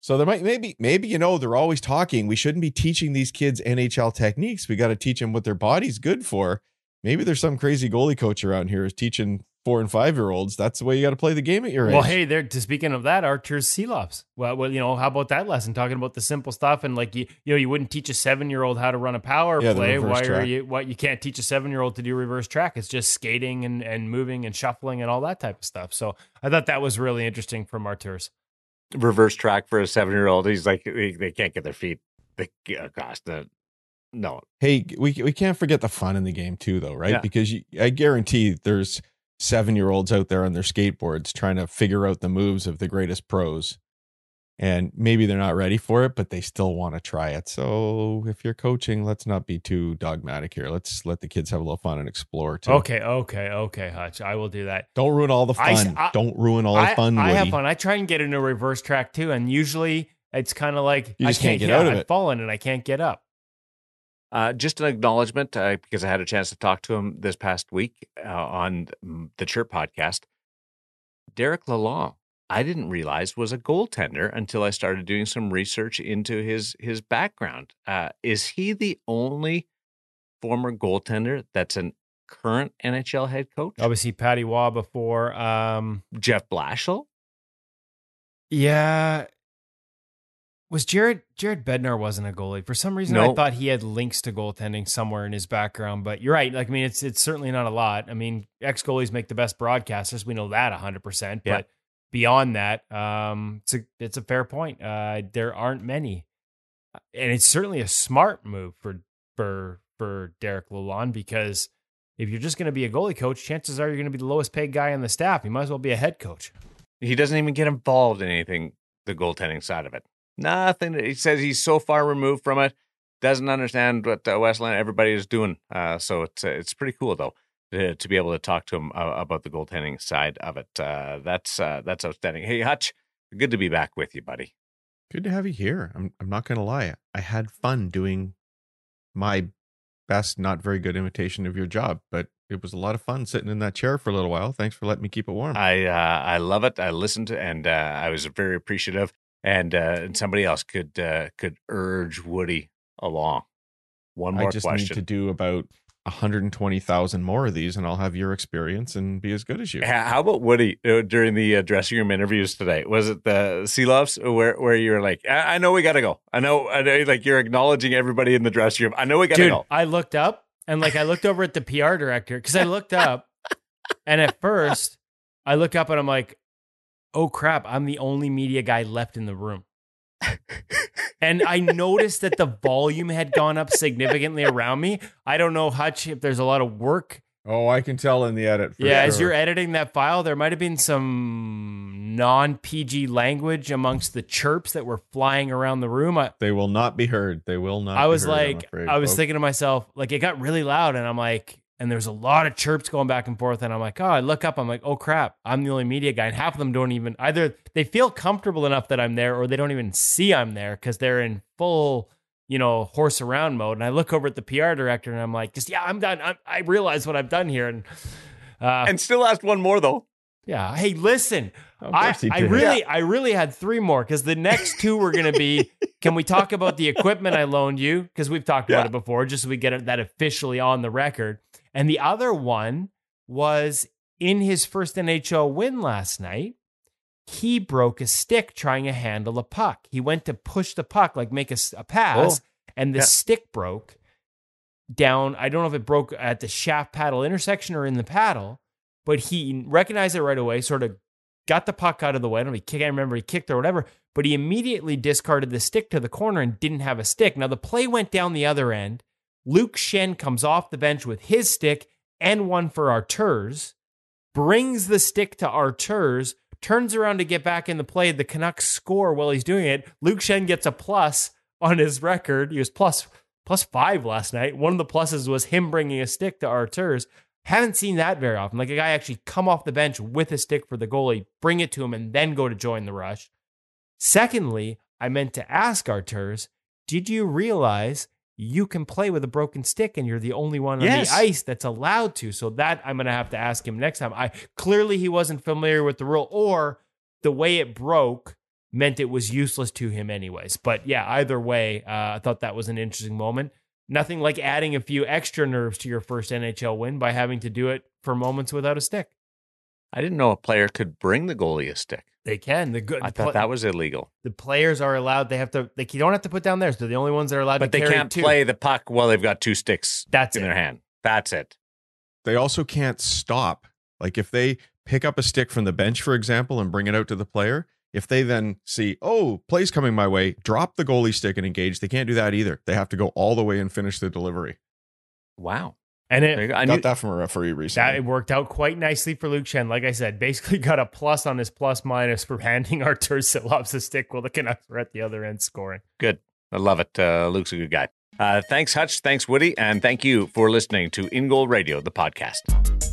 So there might maybe maybe you know they're always talking. We shouldn't be teaching these kids NHL techniques. We got to teach them what their body's good for. Maybe there's some crazy goalie coach around here is teaching four and five year olds. That's the way you got to play the game at your Well, age. Well, hey, there. To speaking of that, Arturs Silovs. Well, well, you know, how about that lesson? Talking about the simple stuff and like you, you know, you wouldn't teach a seven-year-old how to run a power Yeah, play. Why are you? What you can't teach a seven-year-old to do reverse track? It's just skating and and moving and shuffling and all that type of stuff. So I thought that was really interesting from Arturs. Reverse track for a seven year old. He's like, they, they can't get their feet. They, oh, gosh, the, no. hey, we we can't forget the fun in the game too, though, right? Yeah. Because you, I guarantee there's seven year olds out there on their skateboards trying to figure out the moves of the greatest pros, and maybe they're not ready for it, but they still want to try it. So if you're coaching, let's not be too dogmatic here. Let's let the kids have a little fun and explore too. Okay, okay, okay, Hutch. I will do that. Don't ruin all the fun. I- Don't ruin all the I, fun. I have fun. I try and get into reverse track too, and usually it's kind of like You just I can't get yeah, out of I've it. fallen and I can't get up. Uh, just an acknowledgement uh, because I had a chance to talk to him this past week uh, on the Chirp podcast. Derek Lalonde, I didn't realize was a goaltender until I started doing some research into his his background. Uh, is he the only former goaltender that's an current NHL head coach? Obviously, Patrick Roy before. Um, Jeff Blashill? Yeah. Was Jared Jared Bednar wasn't a goalie. For some reason I thought he had links to goaltending somewhere in his background, but you're right. Like I mean it's it's certainly not a lot. I mean, ex goalies make the best broadcasters. We know that 100%, Yeah. but beyond that, um it's a it's a fair point. Uh there aren't many. And it's certainly a smart move for for for Derek Lalonde because if you're just going to be a goalie coach, chances are you're going to be the lowest paid guy on the staff. You might as well be a head coach. He doesn't even get involved in anything, the goaltending side of it. Nothing. He says he's so far removed from it, doesn't understand what uh, Westlund everybody is doing. Uh, so it's uh, it's pretty cool though to, to be able to talk to him uh, about the goaltending side of it. Uh, that's uh, that's outstanding. Hey Hutch, good to be back with you, buddy. Good to have you here. I'm I'm not gonna lie. I had fun doing my best, not very good imitation of your job, but it was a lot of fun sitting in that chair for a little while. Thanks for letting me keep it warm. I uh, I love it. I listened and uh, I was very appreciative. And uh, and somebody else could uh, could urge Woody along. One more I just question. need to do about 120,000 more of these, and I'll have your experience and be as good as you. How about Woody uh, during the uh, dressing room interviews today? Was it the Silovs where where you were like, I, I know we got to go. I know, I know, like you're acknowledging everybody in the dressing room. I know we got to Dude, go. I looked up and like I looked over at the PR director because I looked up [laughs] and at first I look up and I'm like, oh crap, I'm the only media guy left in the room. [laughs] and I noticed that the volume had gone up significantly around me. I don't know, Hutch, if there's a lot of work. Oh, I can tell in the edit. Yeah, as you're editing that file, there might have been some non PG language amongst the chirps that were flying around the room. I, They will not be heard. They will not. I was heard, like, afraid, I was folks. thinking to myself, like, it got really loud, and I'm like, and there's a lot of chirps going back and forth, and I'm like, oh, I look up, I'm like, oh crap, I'm the only media guy, and half of them don't even either they feel comfortable enough that I'm there, or they don't even see I'm there because they're in full, you know, horse around mode. And I look over at the PR director, and I'm like, just yeah, I'm done. I'm, I realize what I've done here, and uh, and still asked one more though. yeah, hey, listen, I, I did. really, I really had three more because the next two were going to be [laughs] Can we talk about the equipment I loaned you? Because we've talked Yeah. about it before, just so we get that officially on the record. And the other one was in his first NHL win last night. He broke a stick trying to handle a puck. He went to push the puck, like make a pass, oh, and the Yeah. stick broke down. I don't know if it broke at the shaft paddle intersection or in the paddle, but he recognized it right away, sort of got the puck out of the way. I don't know he kicked, I remember he kicked or whatever, but he immediately discarded the stick to the corner and didn't have a stick. Now the play went down the other end. Luke Schenn comes off the bench with his stick and one for Arturs, brings the stick to Arturs, turns around to get back in the play. The Canucks score while he's doing it. Luke Schenn gets a plus on his record. He was plus plus five last night. One of the pluses was him bringing a stick to Arturs. Haven't seen that very often. Like a guy actually come off the bench with a stick for the goalie, bring it to him, and then go to join the rush. Secondly, I meant to ask Arturs, did you realize you can play with a broken stick and you're the only one on Yes. the ice that's allowed to? So that I'm gonna have to ask him next time. I clearly he wasn't familiar with the rule, or the way it broke meant it was useless to him anyways. But yeah, either way, uh, I thought that was an interesting moment. Nothing like adding a few extra nerves to your first NHL win by having to do it for moments without a stick. I didn't know a player could bring the goalie a stick. They can. The good. I thought that was illegal. the players are allowed. They have to. They don't have to put down theirs. They're the only ones that are allowed But to they carry can't two. play the puck while they've got two sticks That's in it. their hand. That's it. They also can't stop. Like if they pick up a stick from the bench, for example, and bring it out to the player, if they then see, oh, play's coming my way, drop the goalie stick and engage, they can't do that either. They have to go all the way and finish the delivery. Wow. And it. I Got knew, that from a referee that recently. it worked out quite nicely for Luke Schenn. Like I said, basically [laughs] got a plus on his plus minus for handing [laughs] Artur Silovs a stick while the Canucks were at the other end scoring. good. I love it. Uh, Luke's a good guy. Uh, thanks, Hutch. Thanks, Woody. And thank you for listening to In Goal Radio, the podcast.